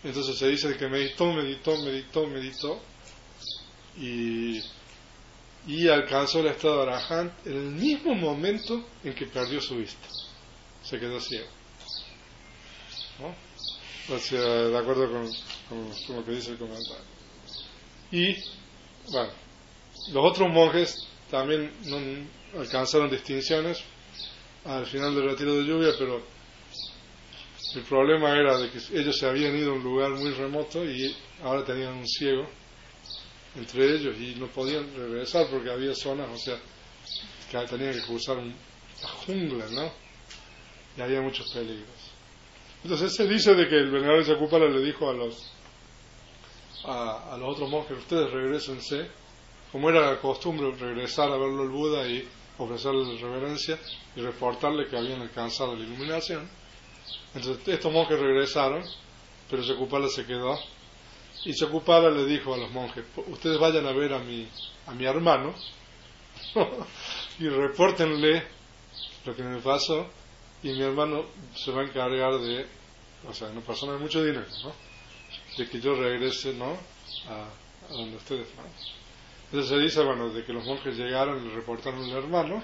Entonces se dice que meditó, meditó, meditó, meditó y, y alcanzó el estado de Arahant en el mismo momento en que perdió su vista. Se quedó ciego. O sea, de acuerdo con, con, lo que dice el comentario. Y, bueno, los otros monjes también no alcanzaron distinciones, al final del retiro de lluvia, pero el problema era de que ellos se habían ido a un lugar muy remoto y ahora tenían un ciego entre ellos y no podían regresar porque había zonas, o sea, que tenían que cruzar la jungla, ¿no? Y había muchos peligros. Entonces se dice de que el venerable Chacupala le dijo a los a, a los otros monjes, ustedes regresense, como era costumbre regresar a verlo el Buda y ofrecerle reverencia y reportarle que habían alcanzado la iluminación. Entonces estos monjes regresaron, pero Chacupala se quedó y Chacupala le dijo a los monjes, ustedes vayan a ver a mi, a mi hermano y repórtenle lo que me pasó y mi hermano se va a encargar de, o sea, una persona de mucho dinero, ¿no? De que yo regrese, ¿no? A, donde ustedes van. Entonces se dice, bueno, de que los monjes llegaron y le reportaron al hermano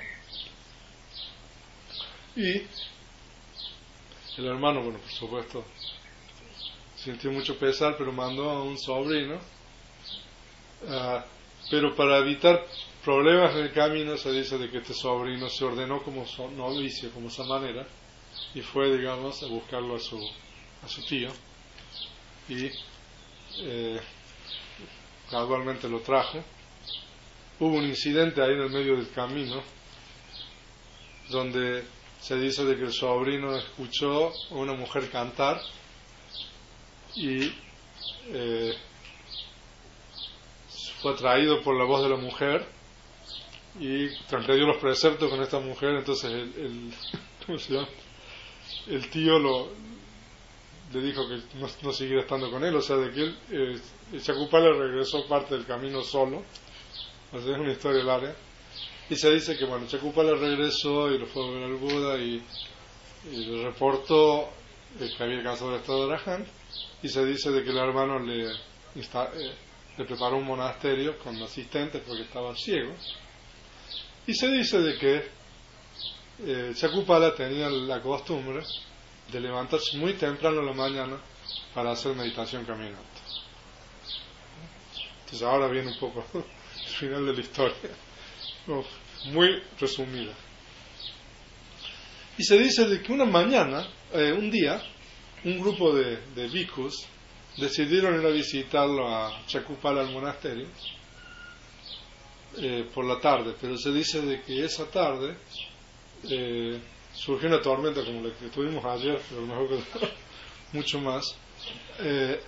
y el hermano, bueno, por supuesto, sintió mucho pesar, pero mandó a un sobrino. Uh, pero para evitar problemas en el camino, se dice de que este sobrino se ordenó como novicio, como esa manera, y fue, digamos, a buscarlo a su, a su tío. Y eh, gradualmente lo trajo. Hubo un incidente ahí en el medio del camino, donde se dice de que el sobrino escuchó a una mujer cantar y eh, fue atraído por la voz de la mujer y transgredió los preceptos con esta mujer, entonces el, el, el tío lo, le dijo que no, no, siguiera estando con él, o sea, de que él, eh, el Chacupala regresó parte del camino solo, o sea, es una historia larga, y se dice que, bueno, Chacupala regresó y lo fue a ver al Buda y, y le reportó eh, que había alcanzado el estado de Rajan, y se dice de que el hermano le, insta, eh, le preparó un monasterio con asistentes porque estaba ciego, y se dice de que eh, Chacupala tenía la costumbre de levantarse muy temprano la mañana para hacer meditación caminando. Entonces ahora viene un poco el final de la historia, muy resumida. Y se dice de que una mañana, eh, un día, un grupo de, bhikkhus decidieron ir a visitarlo a Chacupala al monasterio eh, por la tarde, pero se dice de que esa tarde eh, surgió una tormenta como la que tuvimos ayer, pero mejor que mucho más. Eh,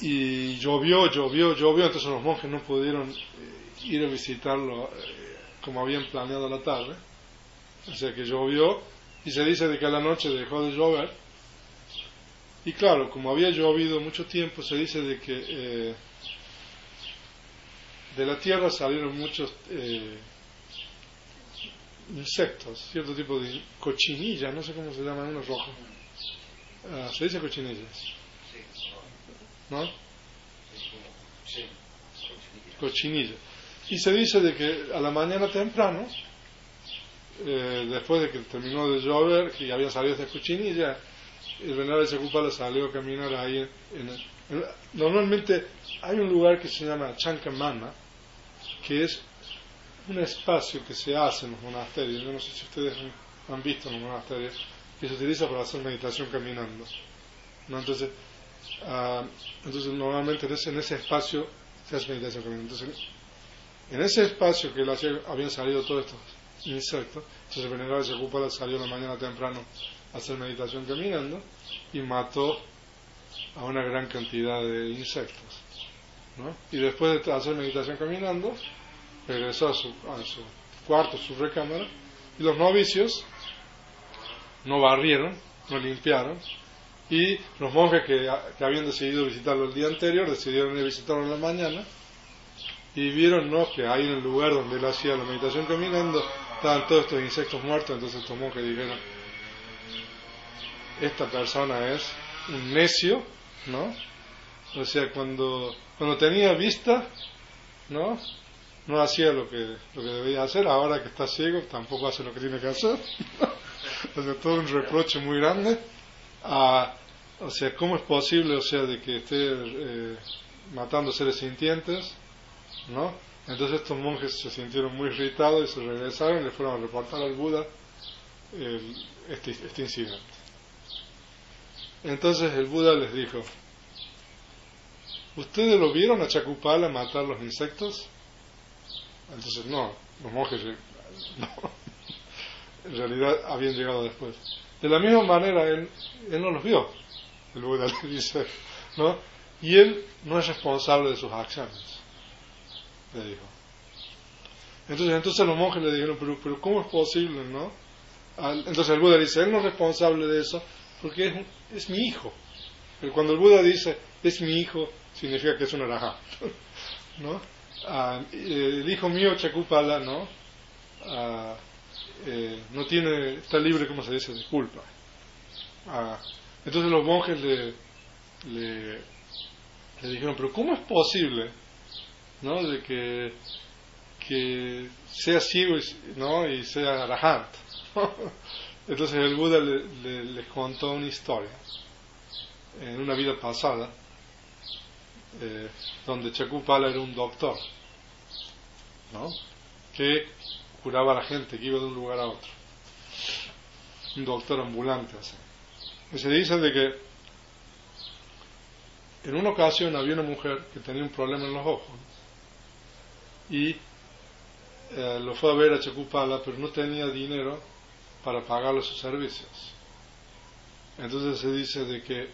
y llovió, llovió, llovió, entonces los monjes no pudieron ir a visitarlo como habían planeado la tarde. O sea que llovió y se dice de que a la noche dejó de llover. Y claro, como había llovido mucho tiempo, se dice de que eh, de la tierra salieron muchos eh, insectos, cierto tipo de cochinillas, no sé cómo se llaman, unos rojos. Uh, ¿Se dice cochinillas? ¿No? Cochinillas. Y se dice de que a la mañana temprano, eh, después de que terminó de llover, que había salido esta cochinilla, el venerable Chacupala salió a caminar ahí. En, en, normalmente hay un lugar que se llama Chancamana, que es un espacio que se hace en los monasterios, yo no sé si ustedes han visto en los monasterios, que se utiliza para hacer meditación caminando. ¿no? Entonces, uh, entonces, normalmente en ese, espacio se hace meditación caminando. Entonces, en ese espacio que hacía, habían salido todos estos insectos, entonces el venerable Chacupala salió en la mañana temprano a hacer meditación caminando y mató a una gran cantidad de insectos. ¿no? Y después de hacer meditación caminando, regresó a su, a su cuarto, su recámara, y los novicios no barrieron, no limpiaron, y los monjes que, que, habían decidido visitarlo el día anterior decidieron ir a visitarlo en la mañana, y vieron ¿no? que ahí en el lugar donde él hacía la meditación caminando estaban todos estos insectos muertos, entonces estos monjes dijeron, esta persona es un necio, ¿no? O sea, cuando, cuando tenía vista, ¿no? No hacía lo que, lo que debía hacer, ahora que está ciego tampoco hace lo que tiene que hacer. o todo un reproche muy grande. A, o sea, ¿cómo es posible, o sea, de que esté eh, matando seres sintientes? ¿No? Entonces estos monjes se sintieron muy irritados y se regresaron y le fueron a reportar al Buda el, este, este incidente. Entonces el Buda les dijo, ¿ustedes lo vieron a Chacupala matar los insectos? Entonces, no, los monjes No. En realidad habían llegado después. De la misma manera, él, él no los vio. El Buda le dice, ¿no? Y él no es responsable de sus acciones, le dijo. Entonces, entonces los monjes le dijeron, pero, pero ¿cómo es posible, no? Entonces el Buda dice, él no es responsable de eso porque es, es mi hijo. Pero cuando el Buda dice, es mi hijo, significa que es un arajá. ¿no? Ah, el hijo mío, Chakupala, ¿no? Ah, eh, no tiene, está libre, como se dice, de culpa. Ah, entonces los monjes le, le, le, dijeron, pero ¿cómo es posible, ¿no? De que, que sea ciego y, ¿no? y sea arajant. entonces el Buda le, les contó una historia en una vida pasada eh, donde Chakupala era un doctor, ¿no? Que curaba a la gente que iba de un lugar a otro. Un doctor ambulante, así. Y se dice de que en una ocasión había una mujer que tenía un problema en los ojos y eh, lo fue a ver a Chakupala, pero no tenía dinero para pagarle sus servicios. Entonces se dice de que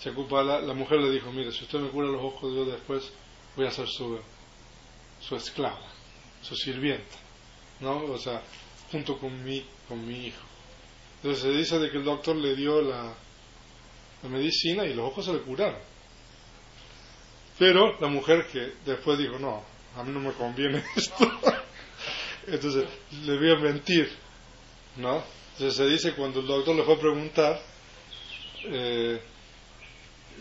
Chakupala, la mujer le dijo, mire, si usted me cura los ojos, yo después voy a ser su, su esclava, su sirvienta, ¿no? O sea, junto con mi, con mi hijo. Entonces se dice de que el doctor le dio la, la medicina y los ojos se le curaron. Pero la mujer que después dijo, no, a mí no me conviene esto. Entonces le voy a mentir, ¿no? Entonces se dice cuando el doctor le fue a preguntar, eh,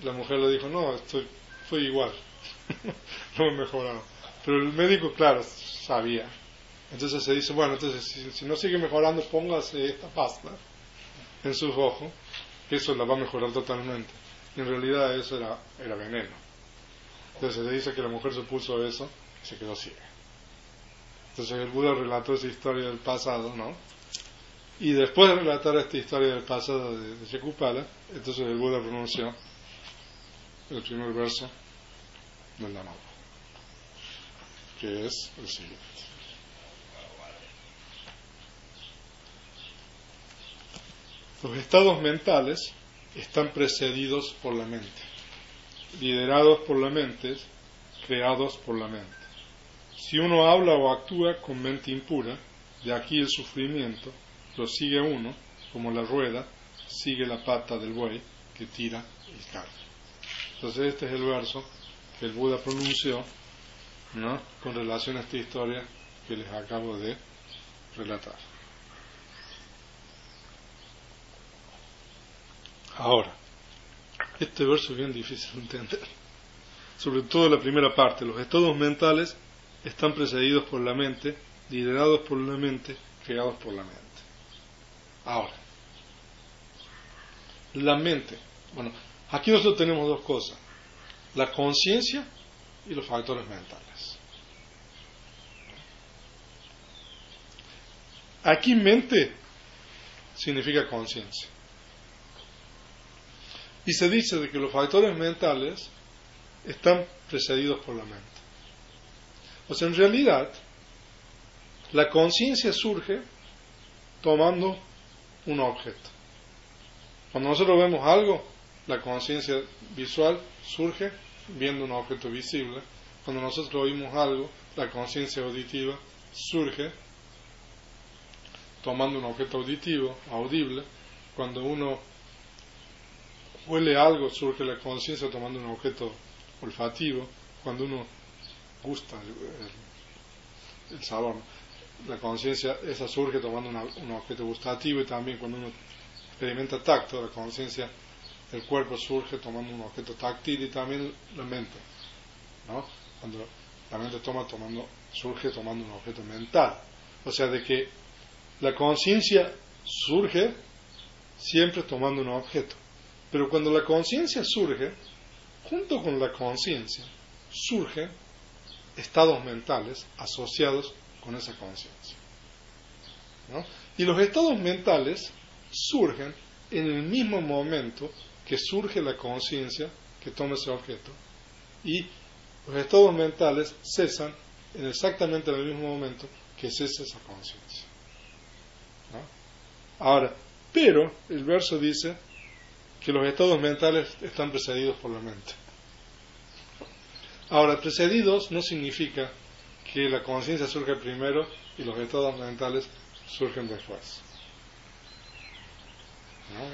la mujer le dijo, no, estoy, igual, no me mejorado. Pero el médico, claro, sabía. Entonces se dice, bueno, entonces si, no sigue mejorando, póngase esta pasta en sus ojos, que eso la va a mejorar totalmente. Y en realidad eso era, era veneno. Entonces se dice que la mujer se puso eso y se quedó ciega. Entonces el Buda relató esa historia del pasado, ¿no? Y después de relatar esta historia del pasado de, de entonces el Buda pronunció el primer verso del Dhamma, que es el siguiente. Los estados mentales están precedidos por la mente, liderados por la mente, creados por la mente. Si uno habla o actúa con mente impura, de aquí el sufrimiento lo sigue uno, como la rueda sigue la pata del buey que tira el carro. Entonces este es el verso que el Buda pronunció ¿no? con relación a esta historia que les acabo de relatar. Ahora, este verso es bien difícil de entender. Sobre todo la primera parte, los estados mentales están precedidos por la mente, liderados por la mente, creados por la mente. Ahora, la mente, bueno, Aquí nosotros tenemos dos cosas, la conciencia y los factores mentales. Aquí mente significa conciencia. Y se dice de que los factores mentales están precedidos por la mente. O en realidad, la conciencia surge tomando un objeto. Cuando nosotros vemos algo, la conciencia visual surge viendo un objeto visible. Cuando nosotros oímos algo, la conciencia auditiva surge tomando un objeto auditivo, audible. Cuando uno huele algo, surge la conciencia tomando un objeto olfativo. Cuando uno gusta el, sabor, la conciencia esa surge tomando un objeto gustativo y también cuando uno experimenta tacto, la conciencia el cuerpo surge tomando un objeto táctil y también la mente, ¿no? Cuando la mente toma, tomando, surge tomando un objeto mental. O sea, de que la conciencia surge siempre tomando un objeto. Pero cuando la conciencia surge, junto con la conciencia, surgen estados mentales asociados con esa conciencia. ¿no? Y los estados mentales surgen en el mismo momento que surge la conciencia que toma ese objeto y los estados mentales cesan en exactamente el mismo momento que cese esa conciencia. Ahora, pero el verso dice que los estados mentales están precedidos por la mente. Ahora, precedidos no significa que la conciencia surge primero y los estados mentales surgen después.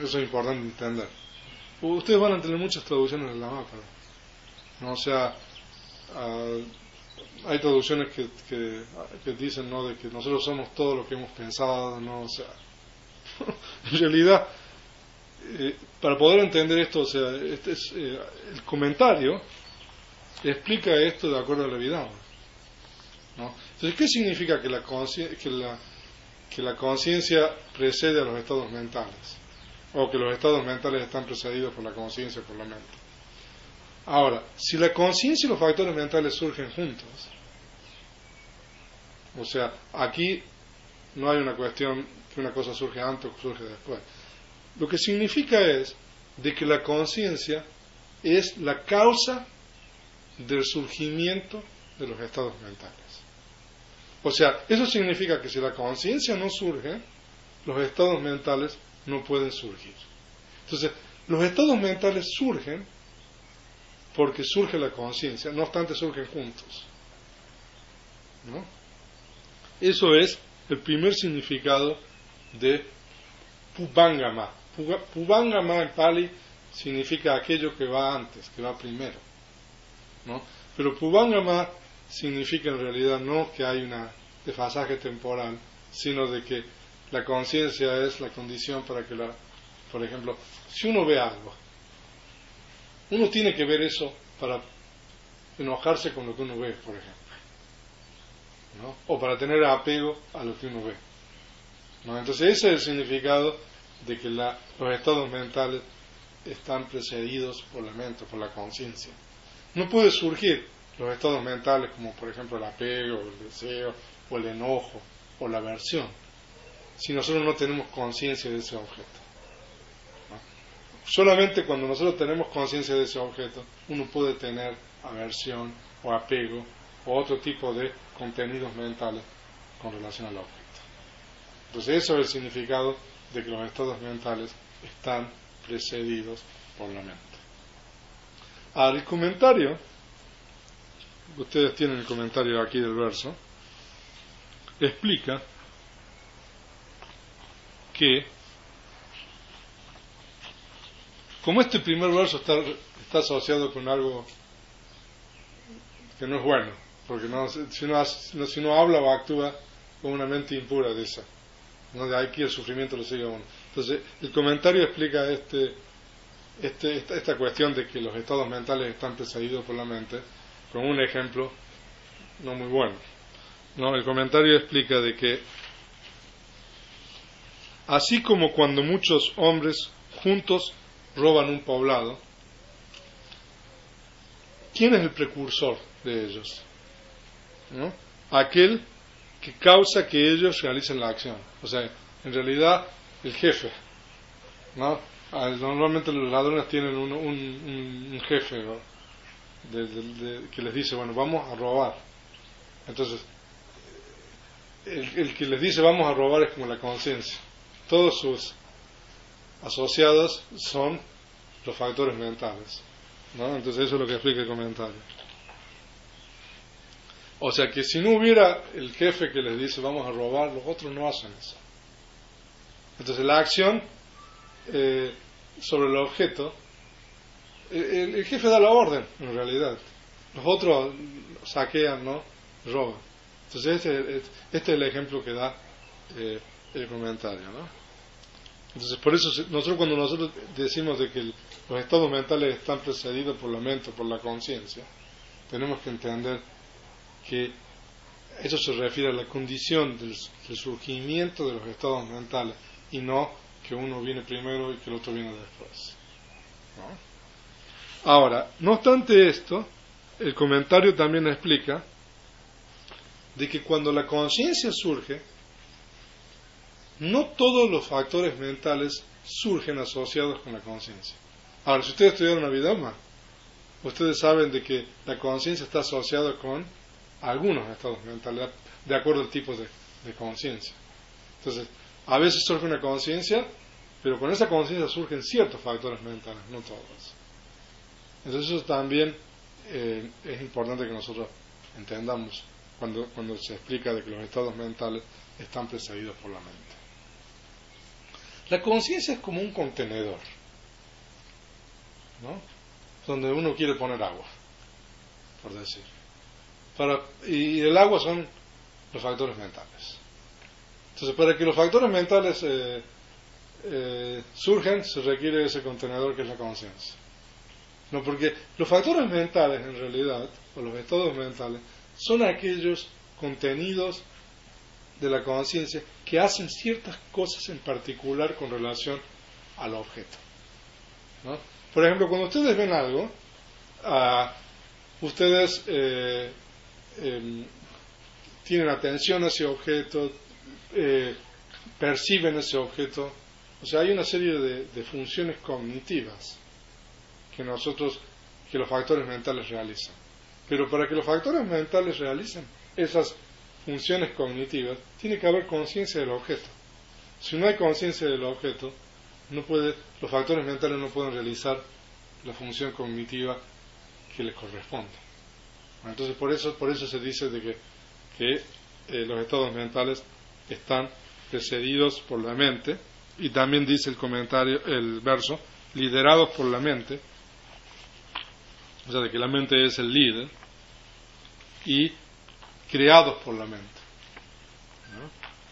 Eso es importante entender. Ustedes van a tener muchas traducciones en la mapa. ¿no? O sea, ah, hay traducciones que, que, dicen ¿no? de que nosotros somos todo lo que hemos pensado, ¿no? O sea, en realidad, eh, para poder entender esto, o sea, este es, eh, el comentario explica esto de acuerdo a la vida. ¿no? Entonces, ¿qué significa que la que la que la conciencia precede a los estados mentales? O que los estados mentales están precedidos por la conciencia, por la mente. Ahora, si la conciencia y los factores mentales surgen juntos, o sea, aquí no hay una cuestión que una cosa surge antes o surge después. Lo que significa es de que la conciencia es la causa del surgimiento de los estados mentales. O sea, eso significa que si la conciencia no surge, los estados mentales no pueden surgir. Entonces, los estados mentales surgen porque surge la conciencia, no obstante surgen juntos. ¿No? Eso es el primer significado de Pubangama. Pubangama en Pali significa aquello que va antes, que va primero. ¿no? Pero Pubangama significa en realidad no que hay un desfasaje temporal, sino de que la conciencia es la condición para que la, por ejemplo, si uno ve algo, uno tiene que ver eso para enojarse con lo que uno ve, por ejemplo. ¿no? O para tener apego a lo que uno ve. ¿no? Entonces ese es el significado de que la, los estados mentales están precedidos por la mente, por la conciencia. No puede surgir los estados mentales como por ejemplo el apego, el deseo, o el enojo, o la aversión, si nosotros no tenemos conciencia de ese objeto. Solamente cuando nosotros tenemos conciencia de ese objeto, uno puede tener aversión o apego o otro tipo de contenidos mentales con relación al objeto. Entonces eso es el significado de que los estados mentales están precedidos por la mente. Ahora, el comentario, ustedes tienen el comentario aquí del verso, explica que como este primer verso está, está asociado con algo que no es bueno, porque no, si, uno, si uno habla o actúa con una mente impura de esa, ¿no? de aquí el sufrimiento lo sigue uno. Entonces, el comentario explica este, este, esta, esta, cuestión de que los estados mentales están precedidos por la mente con un ejemplo no muy bueno. ¿no? El comentario explica de que así como cuando muchos hombres juntos roban un poblado, ¿quién es el precursor de ellos? ¿No? Aquel que causa que ellos realicen la acción. O sea, en realidad, el jefe. ¿no? Ah, normalmente los ladrones tienen un, un, jefe que les dice, bueno, vamos a robar. Entonces, el, que les dice vamos a robar es como la conciencia. Todos sus asociados son los factores mentales. ¿no? Entonces eso es lo que explica el comentario. O sea que si no hubiera el jefe que les dice vamos a robar, los otros no hacen eso. Entonces la acción eh, sobre el objeto, el, jefe da la orden en realidad. Los otros saquean, ¿no? Roban. Entonces este, este es el ejemplo que da eh, el comentario, ¿no? Entonces, por eso nosotros cuando nosotros decimos de que los estados mentales están precedidos por la mente, por la conciencia, tenemos que entender que eso se refiere a la condición del, surgimiento de los estados mentales y no que uno viene primero y que el otro viene después. Ahora, no obstante esto, el comentario también explica de que cuando la conciencia surge, no todos los factores mentales surgen asociados con la conciencia. Ahora, si ustedes estudiaron Abhidhamma, ustedes saben de que la conciencia está asociada con algunos estados mentales, de acuerdo al tipo de, conciencia. Entonces, a veces surge una conciencia, pero con esa conciencia surgen ciertos factores mentales, no todos. Entonces eso también eh, es importante que nosotros entendamos cuando, cuando se explica de que los estados mentales están precedidos por la mente. La conciencia es como un contenedor, ¿no? Donde uno quiere poner agua, por decir. Para, y el agua son los factores mentales. Entonces, para que los factores mentales eh, eh, surjan, se requiere ese contenedor que es la conciencia. No, porque los factores mentales, en realidad, o los estados mentales, son aquellos contenidos de la conciencia que hacen ciertas cosas en particular con relación al objeto. Por ejemplo, cuando ustedes ven algo, ah, ustedes eh, em, tienen atención a ese objeto, eh, perciben ese objeto. O sea, hay una serie de, funciones cognitivas que nosotros, que los factores mentales realizan. Pero para que los factores mentales realicen esas funciones cognitivas, tiene que haber conciencia del objeto. Si no hay conciencia del objeto, no los factores mentales no pueden realizar la función cognitiva que les corresponde. Entonces por eso, por eso se dice de que, que eh, los estados mentales están precedidos por la mente y también dice el comentario, el verso, liderados por la mente, o sea, de que la mente es el líder, y creados por la mente,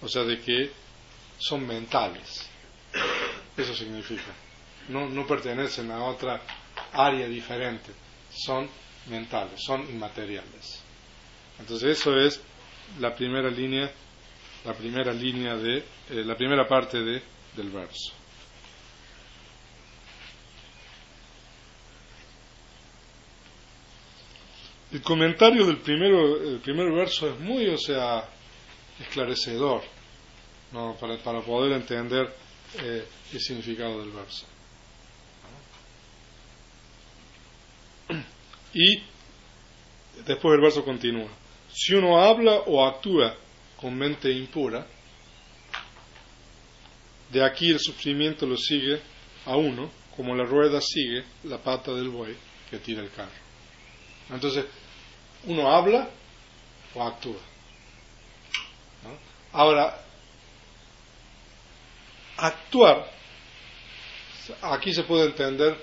o sea, de que son mentales, eso significa, no, no pertenecen a otra área diferente, son mentales, son inmateriales. Entonces eso es la primera línea la primera línea de, eh, la primera parte de, del verso. El comentario del primero, primer verso es muy, o sea, esclarecedor, para, para poder entender eh, el significado del verso. Y después el verso continúa. Si uno habla o actúa con mente impura, de aquí el sufrimiento lo sigue a uno, como la rueda sigue la pata del buey que tira el carro. Entonces, uno habla o actúa. Ahora, actuar, aquí se puede entender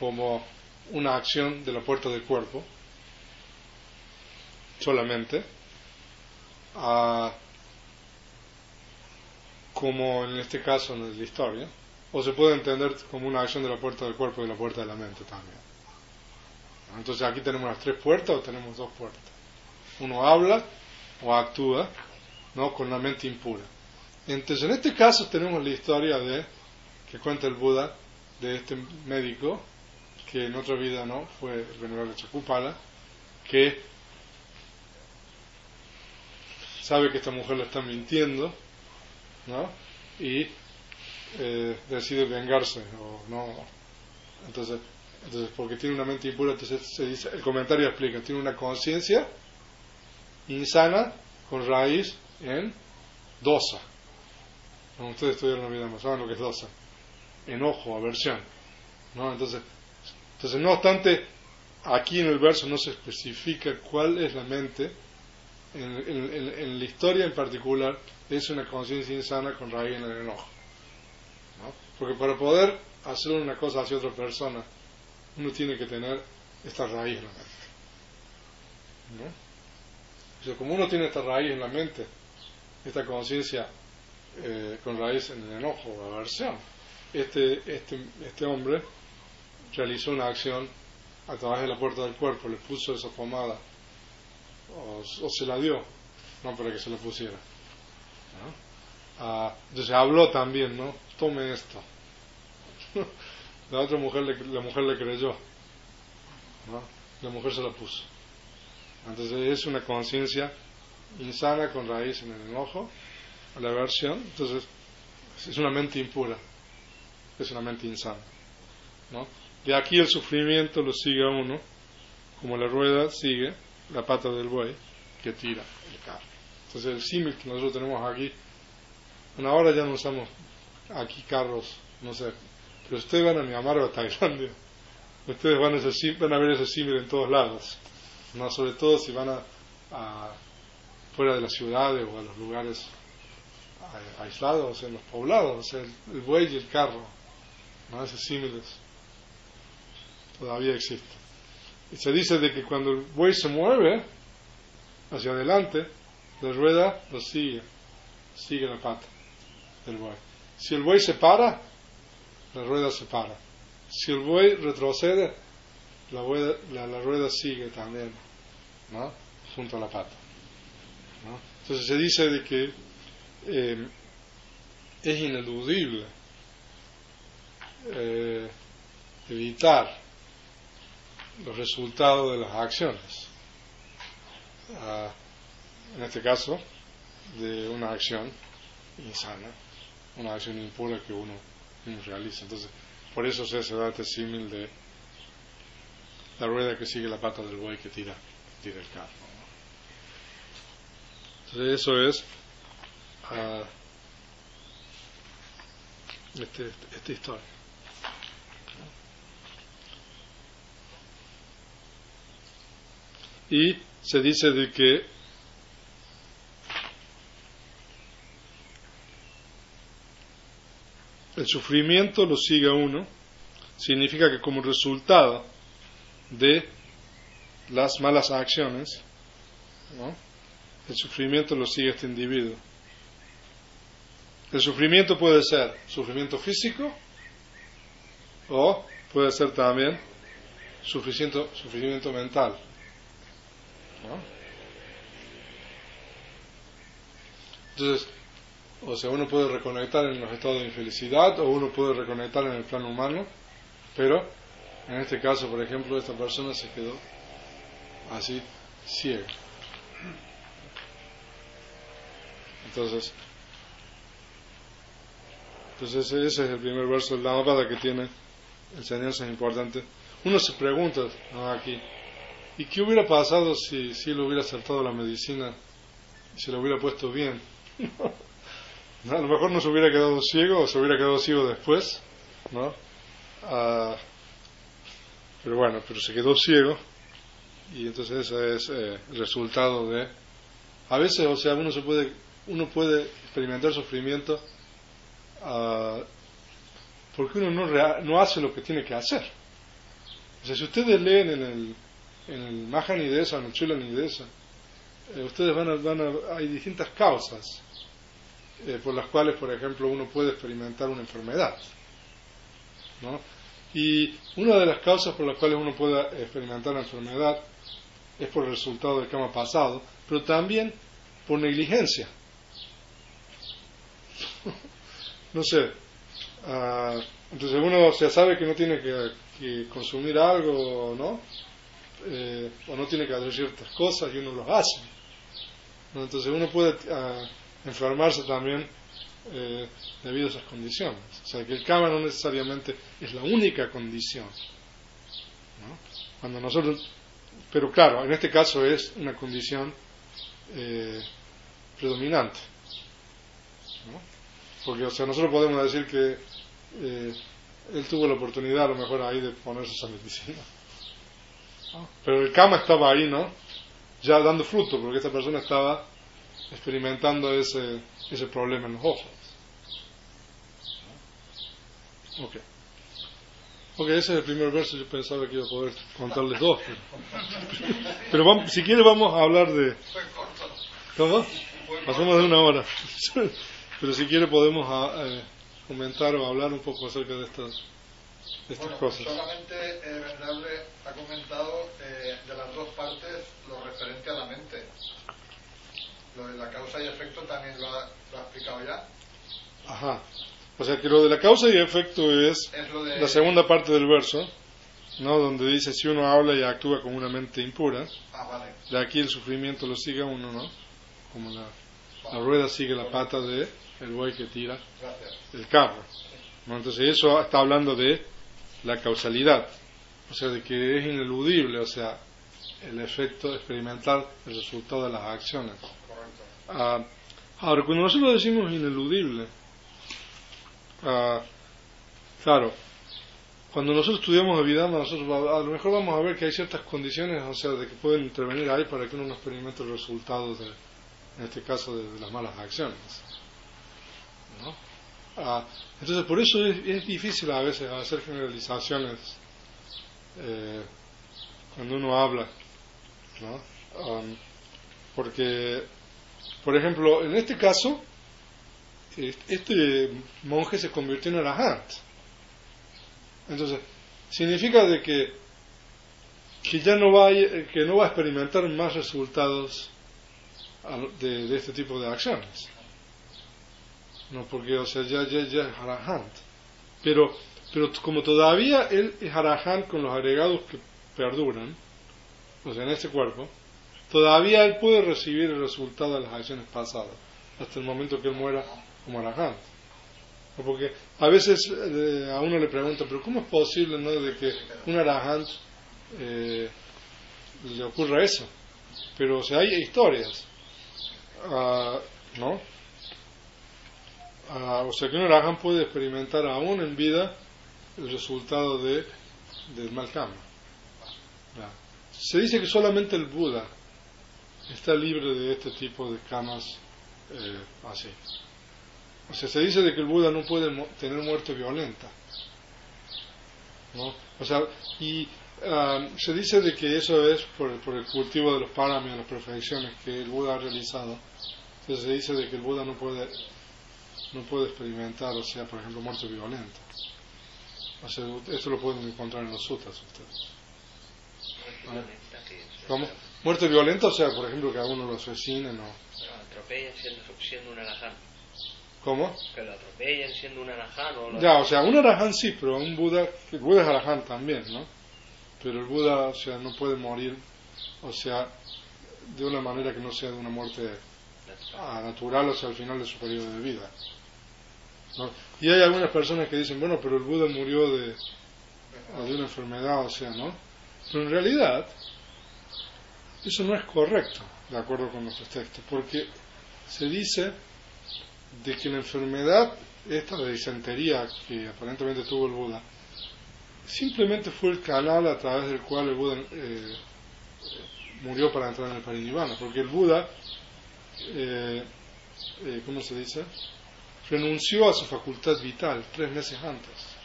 como una acción de la puerta del cuerpo, solamente, como en este caso en la historia, o se puede entender como una acción de la puerta del cuerpo y de la puerta de la mente también. Entonces aquí tenemos las tres puertas o tenemos dos puertas. Uno habla o actúa ¿no? con la mente impura. Entonces en este caso tenemos la historia de que cuenta el Buda de este médico que en otra vida no fue el venerable Chakupala que sabe que esta mujer le está mintiendo, ¿no? Y eh, decide vengarse, o no. Entonces, entonces, porque tiene una mente impura, entonces se dice, el comentario explica, tiene una conciencia insana con raíz en dosa. Como ustedes estudiaron la vida más, saben lo que es dosa. Enojo, aversión. ¿no? Entonces, entonces, no obstante, aquí en el verso no se especifica cuál es la mente en, la historia en particular, es una conciencia insana con raíz en el enojo. Porque para poder hacer una cosa hacia otra persona, uno tiene que tener esta raíz en la mente. ¿no? como uno tiene esta raíz en la mente, esta conciencia eh, con raíz en el enojo o aversión, este, este, este hombre realizó una acción a través de la puerta del cuerpo, le puso esa pomada o, se la dio, no para que se la pusiera. Ah, entonces habló también, ¿no? Tome esto. la otra mujer, le, la mujer le creyó, ¿no? La mujer se la puso. Entonces es una conciencia insana con raíz en el enojo, la aversión, entonces es una mente impura, es una mente insana. ¿no? De aquí el sufrimiento lo sigue a uno, como la rueda sigue la pata del buey que tira el carro. Entonces el símil que nosotros tenemos aquí, bueno, ahora ya no usamos aquí carros, no sé, pero ustedes van a Myanmar o a Tailandia, ustedes van a, ese, van a ver ese símil en todos lados, no sobre todo si van a, a fuera de las ciudades o a los lugares aislados, en los poblados, o sea, el, buey y el carro, ¿no? Esos símiles todavía existen. Y se dice de que cuando el buey se mueve hacia adelante, la rueda lo sigue, sigue la pata del buey. Si el buey se para, la rueda se para. Si el buey retrocede, la, la, rueda sigue también, ¿no? Junto a la pata. Entonces se dice de que eh, es ineludible eh, evitar los resultados de las acciones. Ah, en este caso, de una acción insana, una acción impura que uno, realiza. Entonces, por eso se, da este símil de la rueda que sigue la pata del buey que tira, tira el carro. Entonces, eso es uh, esta historia. Y se dice de que el sufrimiento lo sigue uno, significa que como resultado de las malas acciones, el sufrimiento lo sigue este individuo. El sufrimiento puede ser sufrimiento físico o puede ser también sufrimiento mental. Entonces, o sea, uno puede reconectar en los estados de infelicidad o uno puede reconectar en el plano humano, pero en este caso, por ejemplo, esta persona se quedó así ciega. Entonces, entonces ese, es el primer verso de la Dhammapada que tiene enseñanzas importantes. Uno se pregunta aquí, ¿y qué hubiera pasado si, si él hubiera acertado la medicina y se lo hubiera puesto bien? a lo mejor no se hubiera quedado ciego o se hubiera quedado ciego después, ¿no? Ah, pero bueno, pero se quedó ciego y entonces ese es eh, el resultado de... A veces, o sea, uno se puede, uno puede experimentar sufrimiento uh, porque uno no, no hace lo que tiene que hacer. O sea, si ustedes leen en el, en el Mahanidesa, en el Chula Nidesa, eh, ustedes van a, van a, hay distintas causas eh, por las cuales, por ejemplo, uno puede experimentar una enfermedad. ¿no? Y una de las causas por las cuales uno puede experimentar una enfermedad es por el resultado del cama pasado, pero también por negligencia no sé, uh, entonces uno se sabe que no tiene que, consumir algo, ¿no? Eh, o no tiene que hacer ciertas cosas y uno lo hace. Entonces uno puede uh, enfermarse también eh, debido a esas condiciones. O sea, que el cama no necesariamente es la única condición. ¿no? Cuando nosotros, pero claro, en este caso es una condición eh, predominante. ¿no? Porque, o sea, nosotros podemos decir que eh, él tuvo la oportunidad a lo mejor ahí de ponerse esa medicina. Pero el cama estaba ahí, ¿no? Ya dando fruto, porque esta persona estaba experimentando ese, ese problema en los ojos. Ok. Ok, ese es el primer verso. Yo pensaba que iba a poder contarles dos. Pero, vamos, si quiere vamos a hablar de... ¿Cómo? Pasamos de una hora. Pero si quiere podemos ah, eh, comentar o hablar un poco acerca de estas, estas cosas. Solamente eh, Venerable ha comentado eh, de las dos partes lo referente a la mente. Lo de la causa y efecto también lo ha, explicado ya. Ajá. O sea que lo de la causa y efecto es, la segunda parte del verso, ¿no? donde dice si uno habla y actúa con una mente impura, ah, vale. de aquí el sufrimiento lo sigue uno, ¿no? Como la, la rueda sigue la pata de el buey que tira el carro. Entonces eso está hablando de la causalidad, o sea, de que es ineludible, o sea, el efecto, experimentar el resultado de las acciones. Ah, ahora, cuando nosotros decimos ineludible, ah, claro, cuando nosotros estudiamos Abhidhamma, nosotros a lo mejor vamos a ver que hay ciertas condiciones, o sea, de que pueden intervenir ahí para que uno no experimente los resultados, de, en este caso, de, las malas acciones. ¿no? Ah, entonces, por eso es, difícil a veces hacer generalizaciones eh, cuando uno habla, ¿no? Porque, por ejemplo, en este caso, eh, este monje se convirtió en arahant. Entonces, significa de que, que ya no va a, que no va a experimentar más resultados de, de este tipo de acciones. No, porque, o sea, ya, ya, ya es arahant. Pero, pero como todavía él es arahant con los agregados que perduran, o sea, en este cuerpo, todavía él puede recibir el resultado de las acciones pasadas, hasta el momento que él muera como arahant. Porque a veces eh, a uno le pregunta, pero ¿cómo es posible no, de que un arahant eh, le ocurra eso? Pero, o sea, hay historias, Ah, ¿no? Ah, o sea, que un arahant puede experimentar aún en vida el resultado de, del mal karma. Se dice que solamente el Buda está libre de este tipo de camas eh, así. O sea, se dice de que el Buda no puede tener muerte violenta. ¿no? O sea, y ah, se dice de que eso es por, por el cultivo de los parami, de las perfecciones que el Buda ha realizado. Entonces se dice de que el Buda no puede, no puede experimentar, o sea, por ejemplo, muerte violenta. O sea, esto lo pueden encontrar en los sutras ustedes. Muerte violenta, o sea, por ejemplo, que a uno lo asesinen o... Lo atropellan siendo, siendo un alaján. ¿Cómo? Que lo atropellan siendo un alaján o lo... Ya, o sea, un arahant sí, pero un Buda, el Buda es arahant también, ¿no? Pero el Buda, o sea, no puede morir, o sea, de una manera que no sea de una muerte ah, natural, o sea, al final de su periodo de vida. ¿no? Y hay algunas personas que dicen, bueno, pero el Buda murió de, de una enfermedad, o sea, ¿no? Pero en realidad, eso no es correcto, de acuerdo con nuestros textos, porque se dice de que la enfermedad, esta de disentería que aparentemente tuvo el Buda, simplemente fue el canal a través del cual el Buda eh, murió para entrar en el parinirvana, porque el Buda, eh, eh, ¿cómo se dice? Renunció a su facultad vital tres meses antes.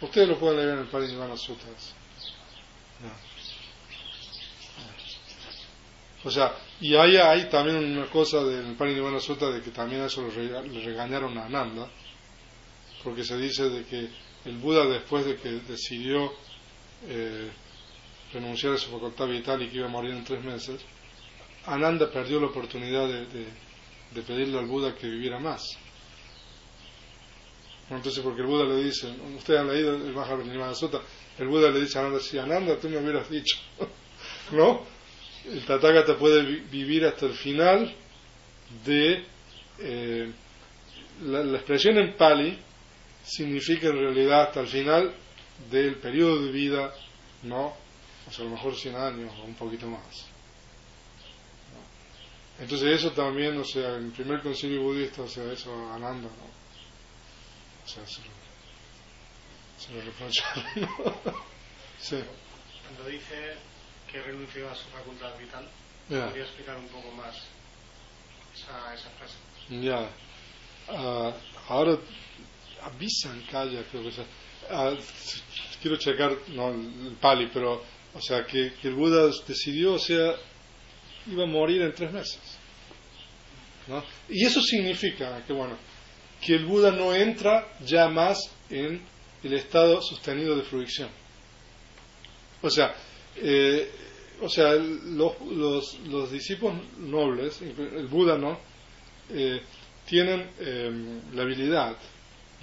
Ustedes lo pueden leer en el Parinirvana Sutras. O sea, y hay, hay también una cosa del Parinirvana Sutta de que también eso le, rega- le regañaron a Ananda, porque se dice de que el Buda después de que decidió eh, renunciar a su facultad vital y que iba a morir en tres meses, Ananda perdió la oportunidad de, pedirle al Buda que viviera más. Entonces, porque el Buda le dice, ustedes han leído el Mahabharata Sutta, el Buda le dice a Ananda, si Ananda tú me hubieras dicho, ¿no? El Tathagata puede vi- vivir hasta el final de... eh, la, expresión en Pali significa en realidad hasta el final del periodo de vida, ¿no? O sea, a lo mejor 100 años o un poquito más. Entonces eso también, o sea, en el primer concilio budista, o sea, eso Ananda, ¿no? O sea, se lo, se reprocharon, Cuando dice que renunció a su facultad vital, podría explicar un poco más esa, esa frase. Ya. Ah, ahora avisan calla, creo que es. Ah, quiero checar, no el Pali, pero, o sea, que, que el Buda decidió, o sea, iba a morir en tres meses. ¿no? Y eso significa que, bueno, que el Buda no entra ya más en el estado sostenido de fruición. O sea, eh, o sea, los, los, los discípulos nobles, el Buda no, eh, tienen eh, la habilidad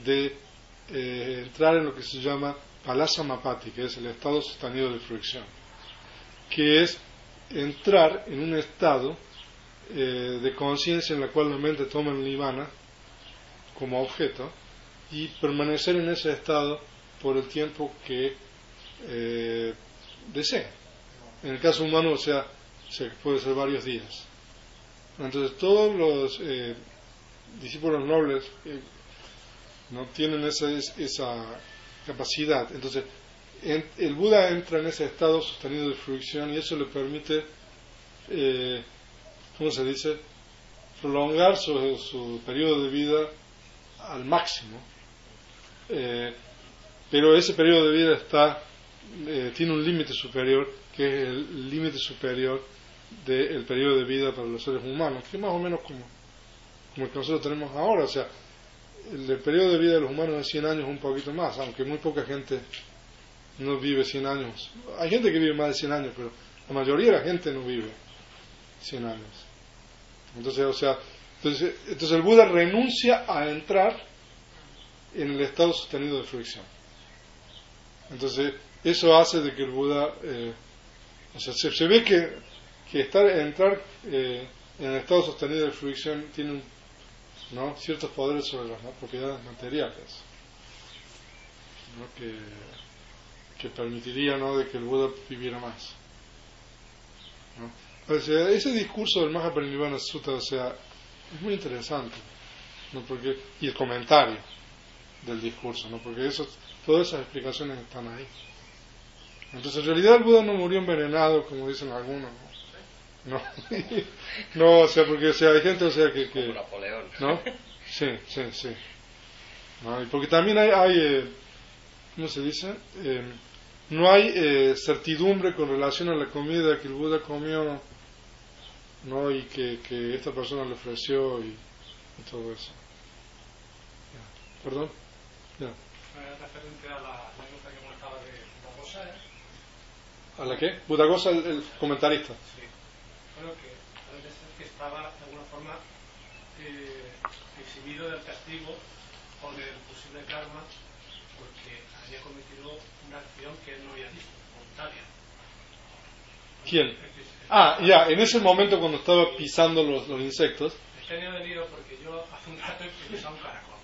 de eh, entrar en lo que se llama palasamapati, que es el estado sostenido de fruición, que es entrar en un estado eh, de conciencia en la cual la mente toma el nirvana como objeto y permanecer en ese estado por el tiempo que desee. En el caso humano, o sea, se puede ser varios días. Entonces, todos los eh, discípulos nobles eh, no tienen esa, esa capacidad. Entonces, el Buda entra en ese estado sostenido de fruición y eso le permite, eh, ¿cómo se dice?, prolongar su, su periodo de vida al máximo. Eh, pero ese periodo de vida está, eh, tiene un límite superior, que es el límite superior del periodo de vida para los seres humanos, que es más o menos como, como el que nosotros tenemos ahora. O sea, el, periodo de vida de los humanos es 100 años un poquito más, aunque muy poca gente no vive 100 años. Hay gente que vive más de 100 años, pero la mayoría de la gente no vive 100 años. Entonces, o sea, entonces, entonces el Buda renuncia a entrar en el estado sostenido de fricción. Entonces, eso hace de que el Buda, eh, o sea, se, ve que, que estar, entrar eh, en el estado sostenido de fricción tiene ¿no? ciertos poderes sobre las propiedades materiales, que, que permitiría ¿no? de que el Buda viviera más. O sea, ese discurso del Mahaparinirvana Sutta, o sea, es muy interesante, ¿no? Porque, y el comentario del discurso, ¿no? Porque eso, todas esas explicaciones están ahí. Entonces, en realidad el Buda no murió envenenado, como dicen algunos, ¿no? No, o sea, porque o sea, hay gente, o sea, que... que Napoleón. ¿No? Sí, sí, sí. ¿No? Y porque también hay, hay eh, ¿cómo se dice? Eh, no hay eh, certidumbre con relación a la comida que el Buda comió, ¿no? Y que, que esta persona le ofreció y, todo eso. ¿Perdón? Ya. referente a la anécdota que comentaba de Budagosa, ¿eh? ¿A la qué? Budagosa, el, el comentarista. Sí. Bueno, que parece ser que estaba de alguna forma eh, eximido del castigo o del posible karma porque había cometido una acción que él no había visto, voluntaria. ¿Quién? Ah, ya, en ese momento cuando estaba pisando los, los insectos. Este año he venido porque yo hace un rato he pisado un caracol.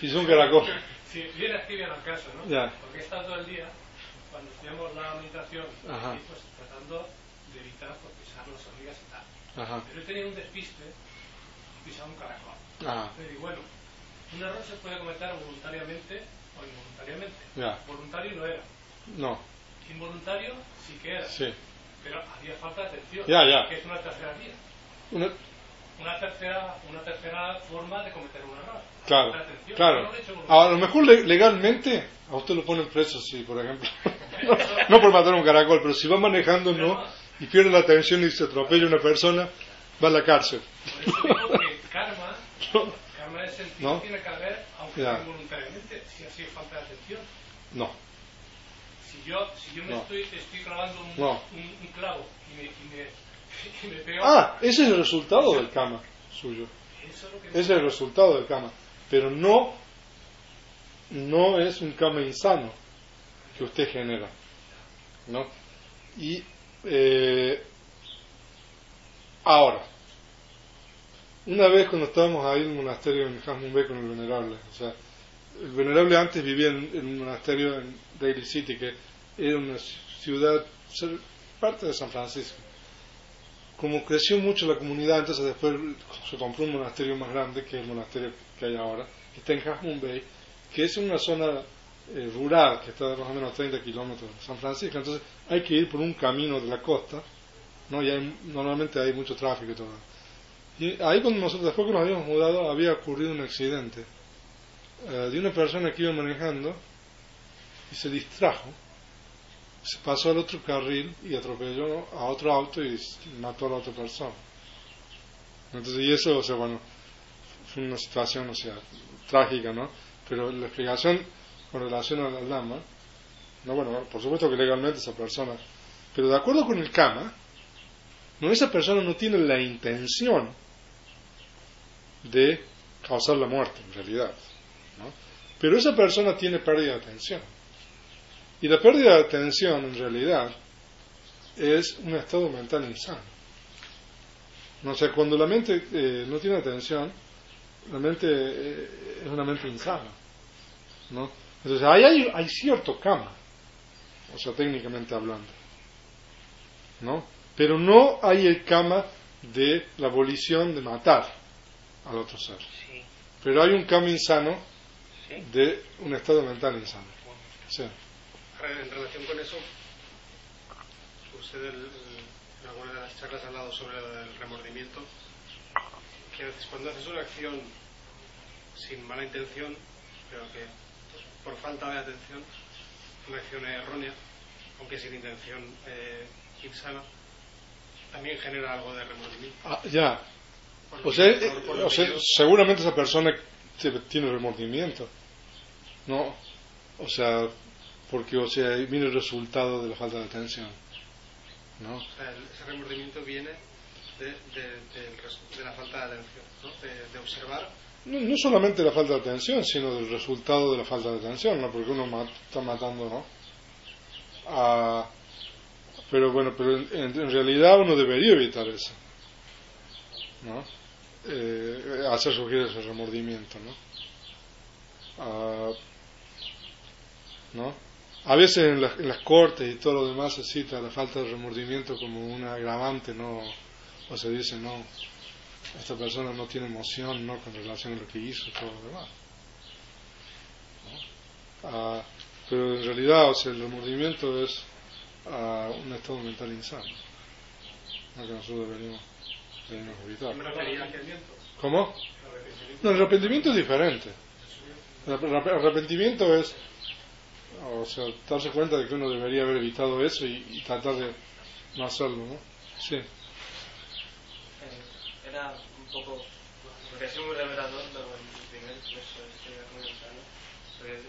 Pisó un caracol. Sí, viene aquí bien al caso, ¿no? Ya. Porque he estado todo el día, cuando hacíamos la meditación, Ajá. pues tratando de evitar pues, pisar las hormigas y tal. Ajá. Pero he tenido un despiste y pisado un caracol. Ah, Entonces digo, bueno, un error se puede cometer voluntariamente o involuntariamente. Ya. Voluntario no era. no, Involuntario sí que era. sí. Pero había falta de atención. Ya, ya. Que es una tercera vía. Una- Una tercera, una tercera forma de cometer un error. claro, atención. Claro. no lo he hecho A lo mejor le- legalmente a usted lo ponen preso, sí, por ejemplo. No, no por matar un caracol, pero si va manejando, no, y pierde la atención y se atropella una persona, va a la cárcel. Que karma, de sentido ¿No? tiene que haber, aunque sea involuntariamente, si así es falta de atención. No, Si yo, si yo me No. estoy, estoy clavando un, No. un, un clavo y me, y me, y me pego, Ah, ese es el resultado del karma suyo. eso es lo que Ese es el resultado del karma. Pero no, no es un karma insano que usted genera. ¿no? Y eh, ahora, una vez cuando estábamos ahí en un monasterio en Hasmon Bay con el venerable, o sea, el venerable antes vivía en, en un monasterio en Daly City, que era una ciudad, parte de San Francisco como creció mucho la comunidad, entonces después se compró un monasterio más grande, que es el monasterio que hay ahora, que está en Bay, que es una zona eh, rural, que está a más o menos 30 kilómetros de San Francisco, entonces hay que ir por un camino de la costa, ¿no? y hay- normalmente hay mucho tráfico y todo. Y ahí cuando nosotros, después que nos habíamos mudado, había ocurrido un accidente eh, de una persona que iba manejando y se distrajo se pasó al otro carril y atropelló a otro auto y mató a la otra persona. Entonces, y eso, o sea, bueno, fue una situación, o sea, trágica, ¿no? Pero la explicación con relación al Lama, no, bueno, por supuesto que legalmente esa persona, pero de acuerdo con el Kama, no, esa persona no tiene la intención de causar la muerte, en realidad, ¿no? Pero esa persona tiene pérdida de atención. Y la pérdida de atención, en realidad, es un estado mental insano. No, o sea, cuando la mente eh, no tiene atención, la mente eh, es una mente insana. ¿no? Entonces, ahí hay, hay cierto karma, o sea, técnicamente hablando. ¿no? Pero no hay el kama de la abolición de matar al otro ser. Sí, Pero hay un kama insano sí. de un estado mental insano. Sí. Ahora, en relación con eso, usted el- en alguna de las charlas ha hablado sobre el remordimiento, que a veces cuando haces una acción sin mala intención, pero que por falta de atención, una acción errónea, aunque sin intención eh, insana, también genera algo de remordimiento. Ah, ya. O sea, por- eh, por lo o sea, seguramente esa persona tiene remordimiento. No. O sea, porque o sea, viene el resultado de la falta de atención. ¿No? O sea, ese remordimiento viene de, de- la falta de atención, ¿no? de observar. No, solamente la falta de atención, sino del resultado de la falta de atención, ¿no? Porque uno está matando, ¿no? Ah, pero bueno, pero en, realidad uno debería evitar eso, ¿no? Eh, hacer surgir ese remordimiento, ¿no? Ah, ¿no? A veces en, las- en las cortes y todo lo demás se cita la falta de remordimiento como un agravante, ¿no? O se dice, no, esta persona no tiene emoción ¿no? con relación a lo que hizo y todo lo demás. ¿no? Ah, pero en realidad, o sea, el remordimiento es ah, un estado mental insano, ¿no? que nosotros deberíamos, deberíamos evitar. ¿Cómo? No, el arrepentimiento es diferente. El arrep- arrepentimiento es, o sea, darse cuenta de que uno debería haber evitado eso y, y tratar de no hacerlo, ¿no? Sí. Un poco, porque ha sido muy revelador lo el primer verso este que iba comentando, porque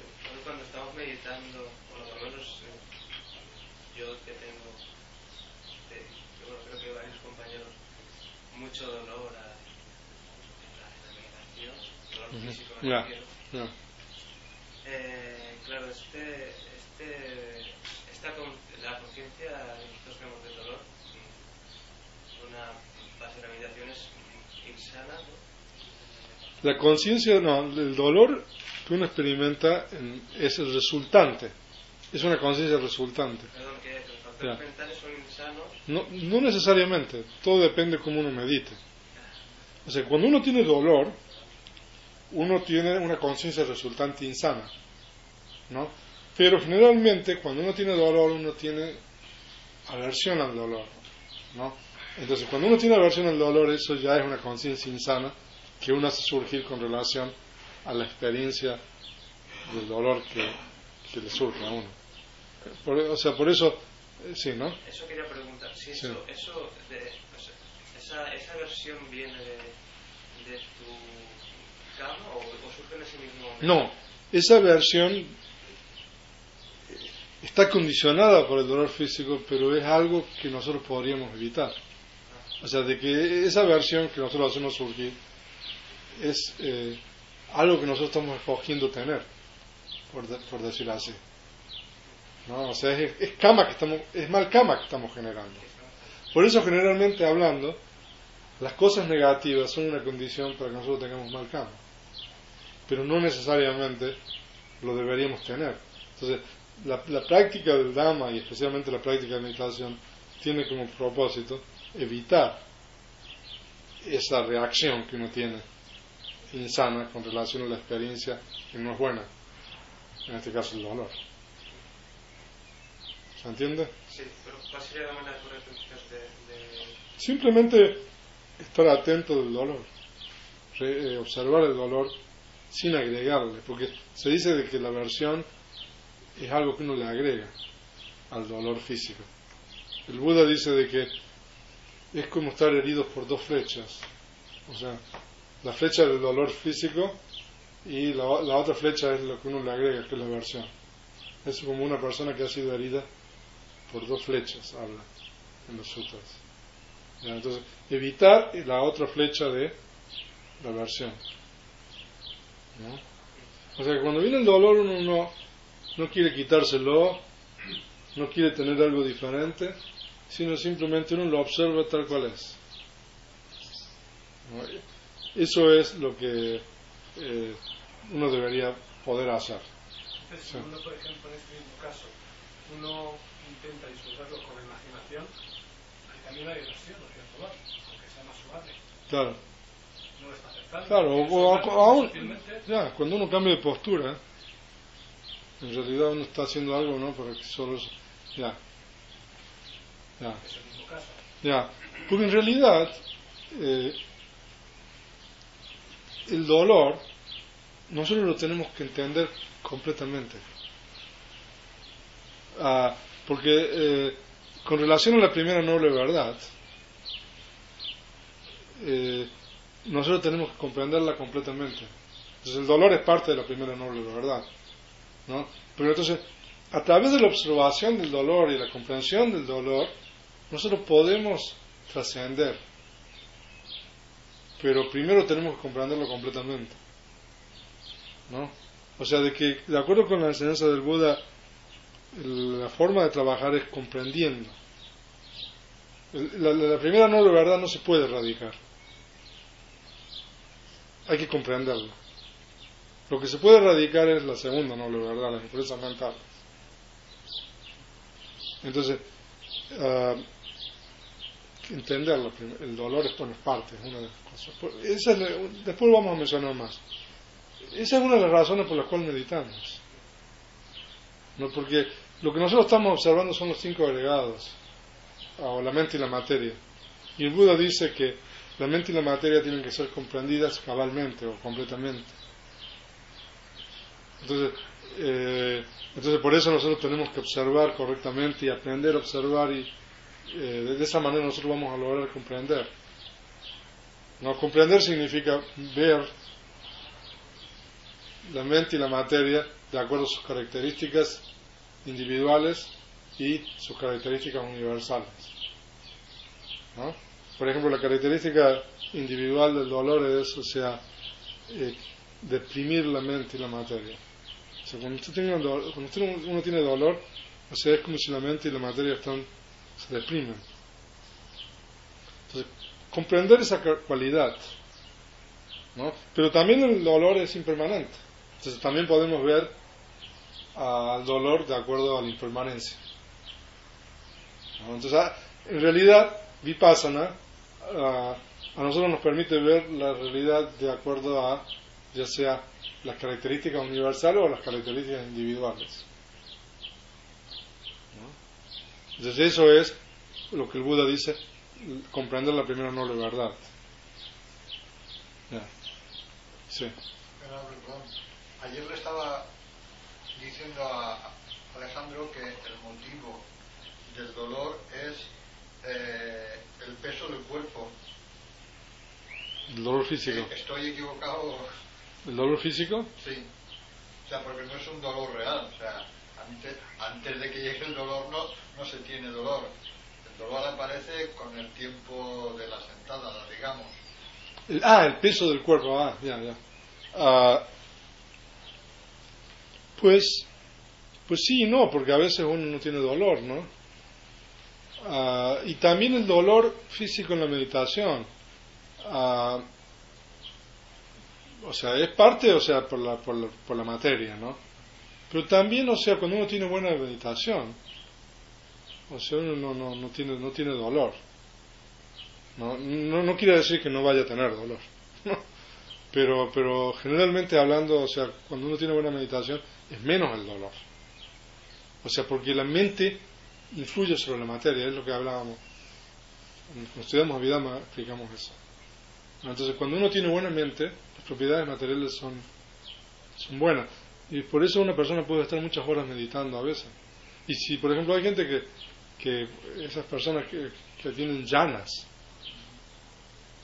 cuando estamos meditando, bueno, por lo menos eh, yo que tengo, eh, yo bueno, creo que varios compañeros, mucho dolor a, a la meditación, dolor físico, me refiero. Ya. Eh, claro, este, este, esta la conciencia de nosotros que hemos del dolor, una base de la meditación es insana, ¿no? La conciencia, no, el dolor que uno experimenta en- es el resultante, es una conciencia resultante. Perdón, que los factores Ya. mentales son insanos, No, no necesariamente, todo depende de cómo uno medite. O sea, cuando uno tiene dolor, uno tiene una conciencia resultante insana, ¿no? Pero generalmente cuando uno tiene dolor, uno tiene aversión al dolor, ¿no? Entonces, cuando uno tiene aversión al dolor, eso ya es una conciencia insana que uno hace surgir con relación a la experiencia del dolor que, que le surge a uno. Por- o sea, por eso, eh, sí, ¿no? eso quería preguntar, si Sí. eso, eso de, o sea, esa, esa versión viene de, de tu cama o, o surge en ese mismo momento. No, esa versión está condicionada por el dolor físico, pero es algo que nosotros podríamos evitar. O sea, de que esa versión que nosotros hacemos surgir es eh, algo que nosotros estamos escogiendo tener, por, de- decirlo así. ¿No? O sea, es, es cama que estamos, es mal cama que estamos generando. Por eso, generalmente hablando, las cosas negativas son una condición para que nosotros tengamos mal cama pero no necesariamente lo deberíamos tener. Entonces, la, la práctica del Dhamma y especialmente la práctica de meditación tiene como propósito evitar esa reacción que uno tiene insana con relación a la experiencia que no es buena, en este caso el dolor. ¿Se entiende? Sí, pero ¿cuál sería la manera correcta entonces de, de Simplemente estar atento del dolor, re- eh, observar el dolor sin agregarle, porque se dice de que la aversión es algo que uno le agrega al dolor físico. El Buda dice de que es como estar heridos por dos flechas, o sea, la flecha del dolor físico y la, la otra flecha es lo que uno le agrega, que es la aversión. Es como una persona que ha sido herida por dos flechas, habla en los sutras. Entonces, evitar la otra flecha de la aversión. ¿no? O sea cuando viene el dolor uno no, no quiere quitárselo, no quiere tener algo diferente, sino simplemente uno lo observa tal cual es. Eso es lo que eh, uno debería poder hacer. Entonces, Sí. si uno, por ejemplo, en este mismo caso, uno intenta disfrutarlo con la imaginación, también hay diversión, no hay dolor, aunque sea más suave. Claro. No lo está aceptando. Claro, o, aún- ya, cuando uno cambia de postura, en realidad uno está haciendo algo, ¿no? Para que solo... Ya. Ya. Ya, porque en realidad eh, el dolor nosotros lo tenemos que entender completamente. Ah, porque eh, con relación a la primera noble verdad, eh, nosotros tenemos que comprenderla completamente. Entonces el dolor es parte de la primera noble verdad. ¿no? Pero entonces, a través de la observación del dolor y la comprensión del dolor, nosotros podemos trascender. Pero primero tenemos que comprenderlo completamente. ¿No? O sea, de que, de acuerdo con la enseñanza del Buda, la forma de trabajar es comprendiendo. La, primera noble verdad no se puede erradicar. Hay que comprenderla. Lo que se puede erradicar es la segunda noble verdad, las impurezas mentales. Entonces, ah, entender la prim- el dolor es, bueno, es parte, es una de las cosas. Por- esa es después vamos a mencionar más. Esa es una de las razones por las cuales meditamos. ¿No? Porque lo que nosotros estamos observando son los cinco agregados, ah, o la mente y la materia. Y el Buda dice que la mente y la materia tienen que ser comprendidas cabalmente o completamente. Entonces, eh, entonces por eso nosotros tenemos que observar correctamente y aprender a observar y eh, de esa manera nosotros vamos a lograr comprender. No comprender significa ver la mente y la materia de acuerdo a sus características individuales y sus características universales. ¿no? Por ejemplo, la característica individual del dolor es, o sea, eh, deprimir la mente y la materia. O sea, cuando, usted tiene un do- cuando uno tiene dolor, o sea, es como si la mente y la materia están, se deprimen. Entonces, comprender esa cualidad, ¿no? Pero también el dolor es impermanente. Entonces, también podemos ver al dolor de acuerdo a la impermanencia. Entonces, ah, en realidad, Vipassana ah, a nosotros nos permite ver la realidad de acuerdo a ya sea las características universales o las características individuales. ¿no? Entonces eso es lo que el Buda dice, comprender la primera noble verdad. Ya. Sí. Perdón. Ayer le estaba diciendo a Alejandro que el motivo del dolor es eh, el peso del cuerpo. El dolor físico. ¿Estoy equivocado? ¿El dolor físico? Sí. O sea, porque no es un dolor real. O sea, antes, de que llegue el dolor no, no se tiene dolor. El dolor aparece con el tiempo de la sentada, digamos. El- ah, el peso del cuerpo, ah, ya, ya. Ah, pues, pues sí y no, porque a veces uno no tiene dolor, ¿no? Ah, y también el dolor físico en la meditación. Ah, o sea, es parte, o sea, por la, por la, por la materia, ¿no? Pero también, o sea, cuando uno tiene buena meditación, o sea, uno no, no, no, tiene, no tiene dolor. No, no, no quiere decir que no vaya a tener dolor. pero, pero generalmente hablando, o sea, cuando uno tiene buena meditación, es menos el dolor. O sea, porque la mente influye sobre la materia, es lo que hablábamos. Cuando estudiamos Abhidhamma explicamos eso. Entonces, cuando uno tiene buena mente, las propiedades materiales son, son buenas. Y por eso una persona puede estar muchas horas meditando a veces. Y si, por ejemplo, hay gente que, que esas personas que, que tienen llanas,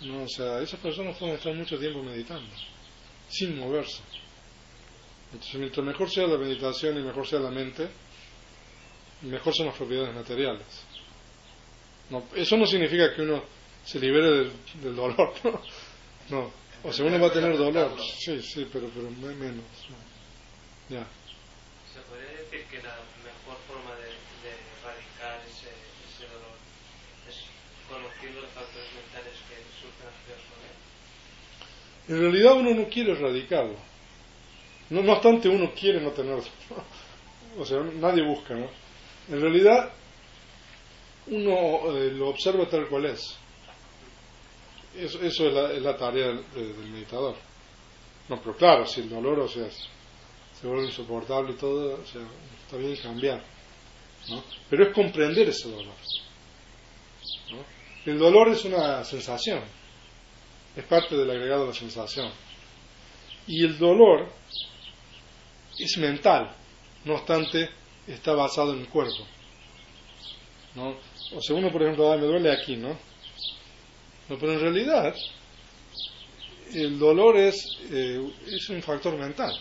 no, o sea, esas personas pueden estar mucho tiempo meditando, sin moverse. Entonces, mientras mejor sea la meditación y mejor sea la mente, mejor son las propiedades materiales. No, eso no significa que uno se libere del, dolor, ¿no? No, o sea, uno va a tener dolor, sí, sí, pero, pero me- menos. ¿no? Ya. ¿Se podría decir que la mejor forma de, de erradicar ese, ese dolor es conociendo los factores mentales que surgen él? En realidad uno no quiere erradicarlo. No, no obstante, uno quiere no tenerlo. O sea, nadie busca, ¿no? En realidad, uno eh, lo observa tal cual es. Eso, es, la, tarea del, meditador. No, pero claro, si el dolor, o sea, se vuelve insoportable y todo, o sea, está bien cambiar. ¿no? Pero es comprender ese dolor. El dolor es una sensación, es parte del agregado de la sensación. Y el dolor es mental, no obstante, está basado en el cuerpo. ¿no? O sea, uno, por ejemplo, me duele aquí, ¿no? no pero en realidad, el dolor es, eh, es un factor mental.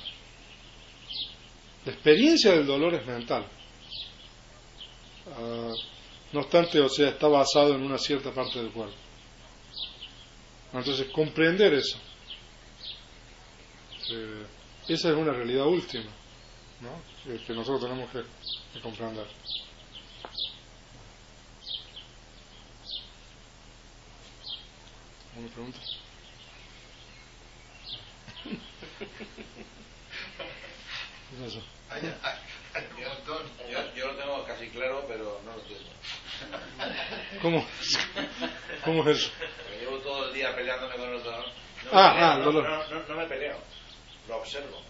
La experiencia del dolor es mental. Ah, no obstante, o sea, está basado en una cierta parte del cuerpo. Entonces, comprender eso. Eh, esa es una realidad última, ¿no? que nosotros tenemos que, comprender. ¿Una pregunta? ¿Qué eso? Yo, yo, lo tengo casi claro, pero no lo entiendo. ¿Cómo? ¿Cómo es eso? Me llevo todo el día peleándome con el dolor. No ah, ah, dolor. No, no, me peleo, lo observo.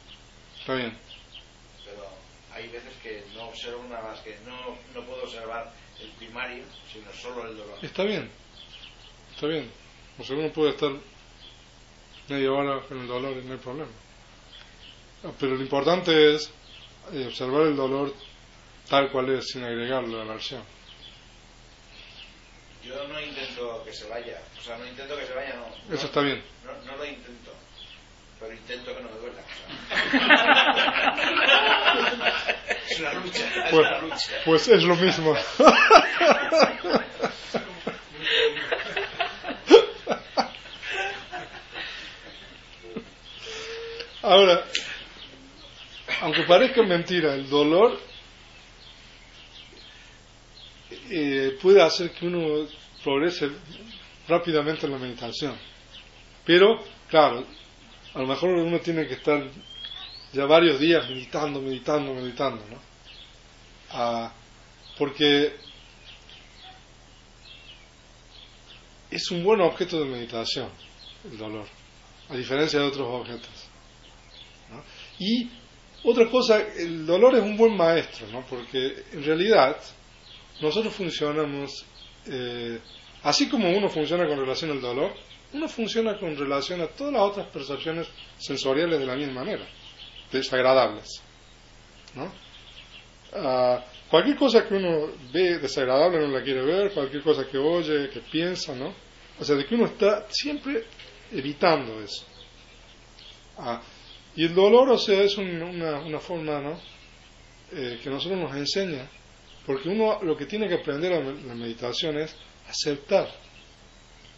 Está bien. Pero hay veces que no observo nada más que no, no puedo observar el primario, sino solo el dolor. Está bien, está bien. O sea, uno puede estar media hora con el dolor y no hay problema. Pero lo importante es eh, observar el dolor tal cual es, sin agregarle la versión. Yo no intento que se vaya, o sea, no intento que se vaya, no. Eso está bien. No, no, lo intento, pero intento que no me duela. es una lucha, es pues, una lucha. Pues es lo mismo. Ahora, aunque parezca mentira, el dolor eh, puede hacer que uno progrese rápidamente en la meditación. Pero, claro, a lo mejor uno tiene que estar ya varios días meditando, meditando, meditando, ¿no? Ah, porque es un buen objeto de meditación, el dolor, a diferencia de otros objetos. Y otra cosa, el dolor es un buen maestro, ¿no? Porque en realidad nosotros funcionamos, eh, así como uno funciona con relación al dolor, uno funciona con relación a todas las otras percepciones sensoriales de la misma manera, desagradables, ¿no? Ah, cualquier cosa que uno ve desagradable no la quiere ver, cualquier cosa que oye, que piensa, ¿no? O sea, de que uno está siempre evitando eso. Ah, y el dolor, o sea, es una, una, forma, ¿no? Eh, que nosotros nos enseña, porque uno lo que tiene que aprender en la meditación es aceptar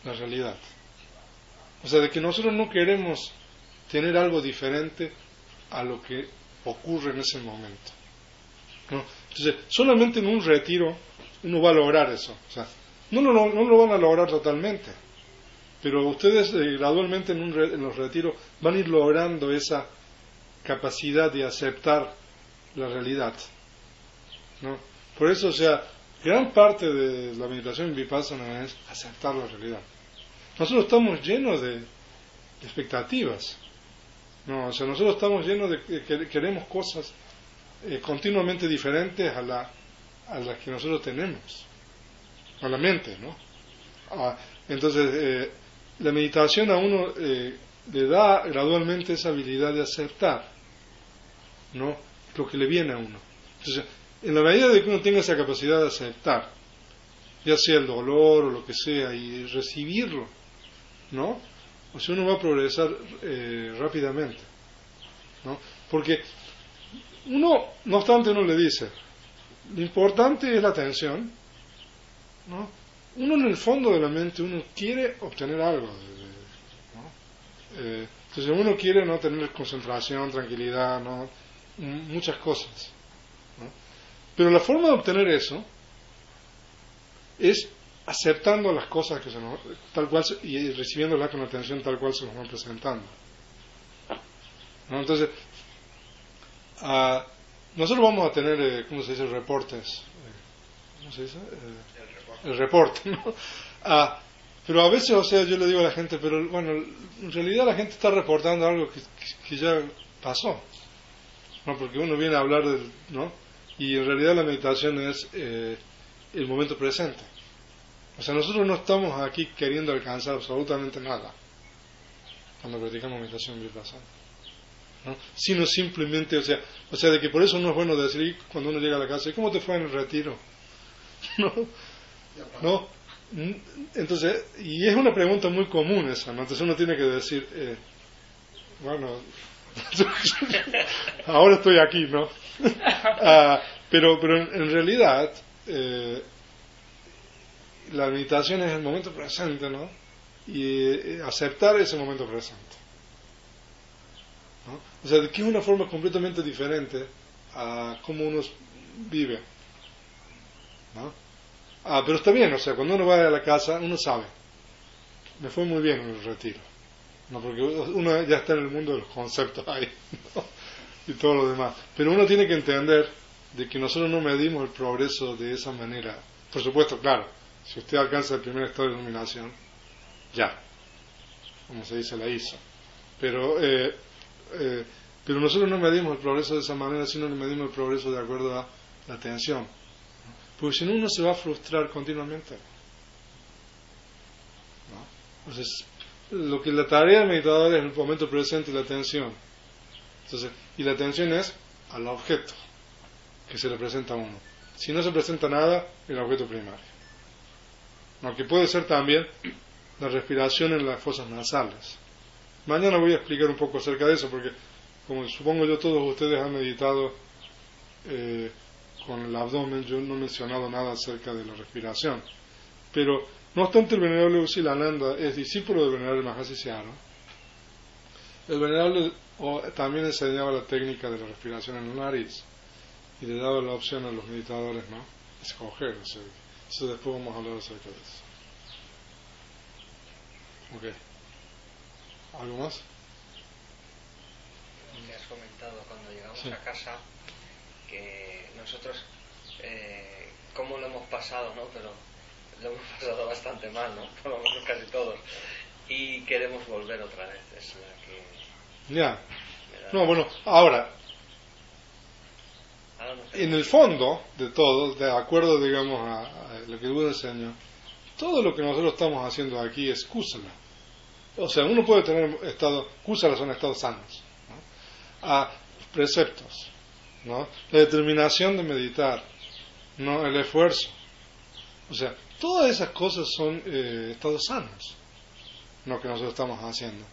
la realidad. O sea, de que nosotros no queremos tener algo diferente a lo que ocurre en ese momento. ¿no? Entonces, solamente en un retiro uno va a lograr eso. O sea, no, no, no, no lo van a lograr totalmente pero ustedes eh, gradualmente en, en, los retiros van a ir logrando esa capacidad de aceptar la realidad. ¿no? Por eso, o sea, gran parte de la meditación vipassana es aceptar la realidad. Nosotros estamos llenos de, expectativas. No, o sea, nosotros estamos llenos de que queremos cosas eh, continuamente diferentes a, la, a las que nosotros tenemos, a la mente, ¿no? Ah, entonces, eh, la meditación a uno eh, le da gradualmente esa habilidad de aceptar ¿no? lo que le viene a uno. Entonces, en la medida de que uno tenga esa capacidad de aceptar, ya sea el dolor o lo que sea, y recibirlo, ¿no? O sea, uno va a progresar eh, rápidamente, ¿no? Porque uno, no obstante, uno le dice, lo importante es la atención, ¿no? Uno en el fondo de la mente uno quiere obtener algo. Eh, entonces uno quiere no tener concentración, tranquilidad, no muchas cosas. Pero la forma de obtener eso es aceptando las cosas que se nos, tal cual y recibiéndolas con atención tal cual se nos van presentando. Entonces, nosotros vamos a tener, eh, ¿cómo se dice?, reportes ¿cómo se dice? El reporte, ¿no? Ah, pero a veces, o sea, yo le digo a la gente, pero bueno, en realidad la gente está reportando algo que, ya pasó, ¿no? Porque uno viene a hablar del, ¿no? Y en realidad la meditación es eh, el momento presente. O sea, nosotros no estamos aquí queriendo alcanzar absolutamente nada cuando practicamos meditación vipassana. ¿no? Sino simplemente, o sea, o sea, de que por eso no es bueno decir cuando uno llega a la casa, ¿cómo te fue en el retiro? ¿No? ¿No? Entonces, y es una pregunta muy común esa. Entonces uno tiene que decir, eh, bueno, ahora estoy aquí, ¿no? Ah, pero, pero en, realidad, eh, la meditación es el momento presente, ¿no? Y eh, aceptar ese momento presente. ¿no? O sea, que es una forma completamente diferente a cómo uno vive. ¿no? Ah, pero está bien, o sea, cuando uno va a la casa, uno sabe. Me fue muy bien en el retiro. No, porque uno ya está en el mundo de los conceptos ahí, y todo lo demás. Pero uno tiene que entender de que nosotros no medimos el progreso de esa manera. Por supuesto, claro, si usted alcanza el primer estado de iluminación, ya, como se dice, la hizo. Pero, eh, eh, pero nosotros no medimos el progreso de esa manera, sino que medimos el progreso de acuerdo a la atención. Porque si no, uno se va a frustrar continuamente. Entonces, lo que la tarea del meditador es el momento presente la atención. Entonces, y la atención es al objeto que se le presenta a uno. Si no se presenta nada, el objeto primario. Aunque puede ser también la respiración en las fosas nasales. Mañana voy a explicar un poco acerca de eso, porque como supongo yo todos ustedes han meditado eh, con el abdomen, yo no he mencionado nada acerca de la respiración. Pero, no obstante, el venerable Usilananda es discípulo del venerable Mahasi El venerable también enseñaba la técnica de la respiración en la nariz y le daba la opción a los meditadores, ¿no? Escoger, o sea, entonces después vamos a hablar acerca de eso. Ok. ¿Algo más? Me has comentado cuando llegamos a casa que nosotros, eh, ¿cómo lo hemos pasado, no? Pero lo hemos pasado bastante mal, ¿no? Por lo menos casi todos. Y queremos volver otra vez. Es la que. Ya. No, bueno, ahora. En el fondo de todo, de acuerdo, digamos, a, lo que Buda enseñó, todo lo que nosotros estamos haciendo aquí es kusala. O sea, uno puede tener estado, kusala son estados sanos, ¿no? a preceptos, ¿no? La determinación de meditar, ¿no? El esfuerzo. O sea, todas esas cosas son eh, estados sanos, lo que nosotros estamos haciendo.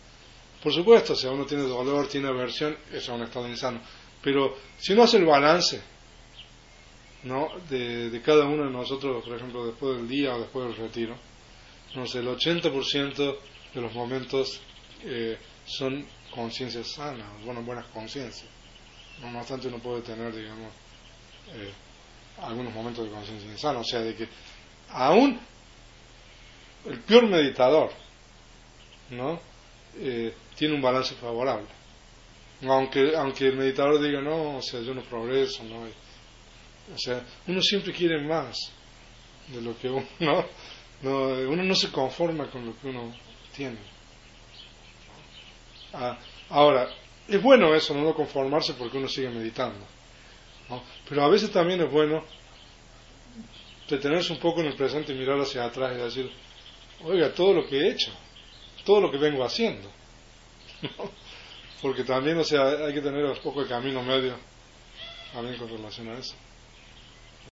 Por supuesto, si uno tiene dolor, tiene aversión, eso es un estado insano. Pero si uno hace el balance, ¿no? De, cada uno de nosotros, por ejemplo, después del día o después del retiro, no sé, el 80% de los momentos eh, son conciencias sanas, bueno, buenas conciencias. No obstante, uno puede tener, digamos, eh, algunos momentos de conciencia insana. O sea, de que aún el peor meditador, ¿no? Eh, tiene un balance favorable. Aunque, aunque el meditador diga, no, o sea, yo no progreso, no. O sea, uno siempre quiere más de lo que uno, ¿no? no uno no se conforma con lo que uno tiene. Ah, ahora, es bueno eso, no conformarse porque uno sigue meditando. Pero a veces también es bueno detenerse un poco en el presente y mirar hacia atrás y decir, oiga, todo lo que he hecho, todo lo que vengo haciendo. Porque también, o sea, hay que tener un poco de camino medio también con relación a eso.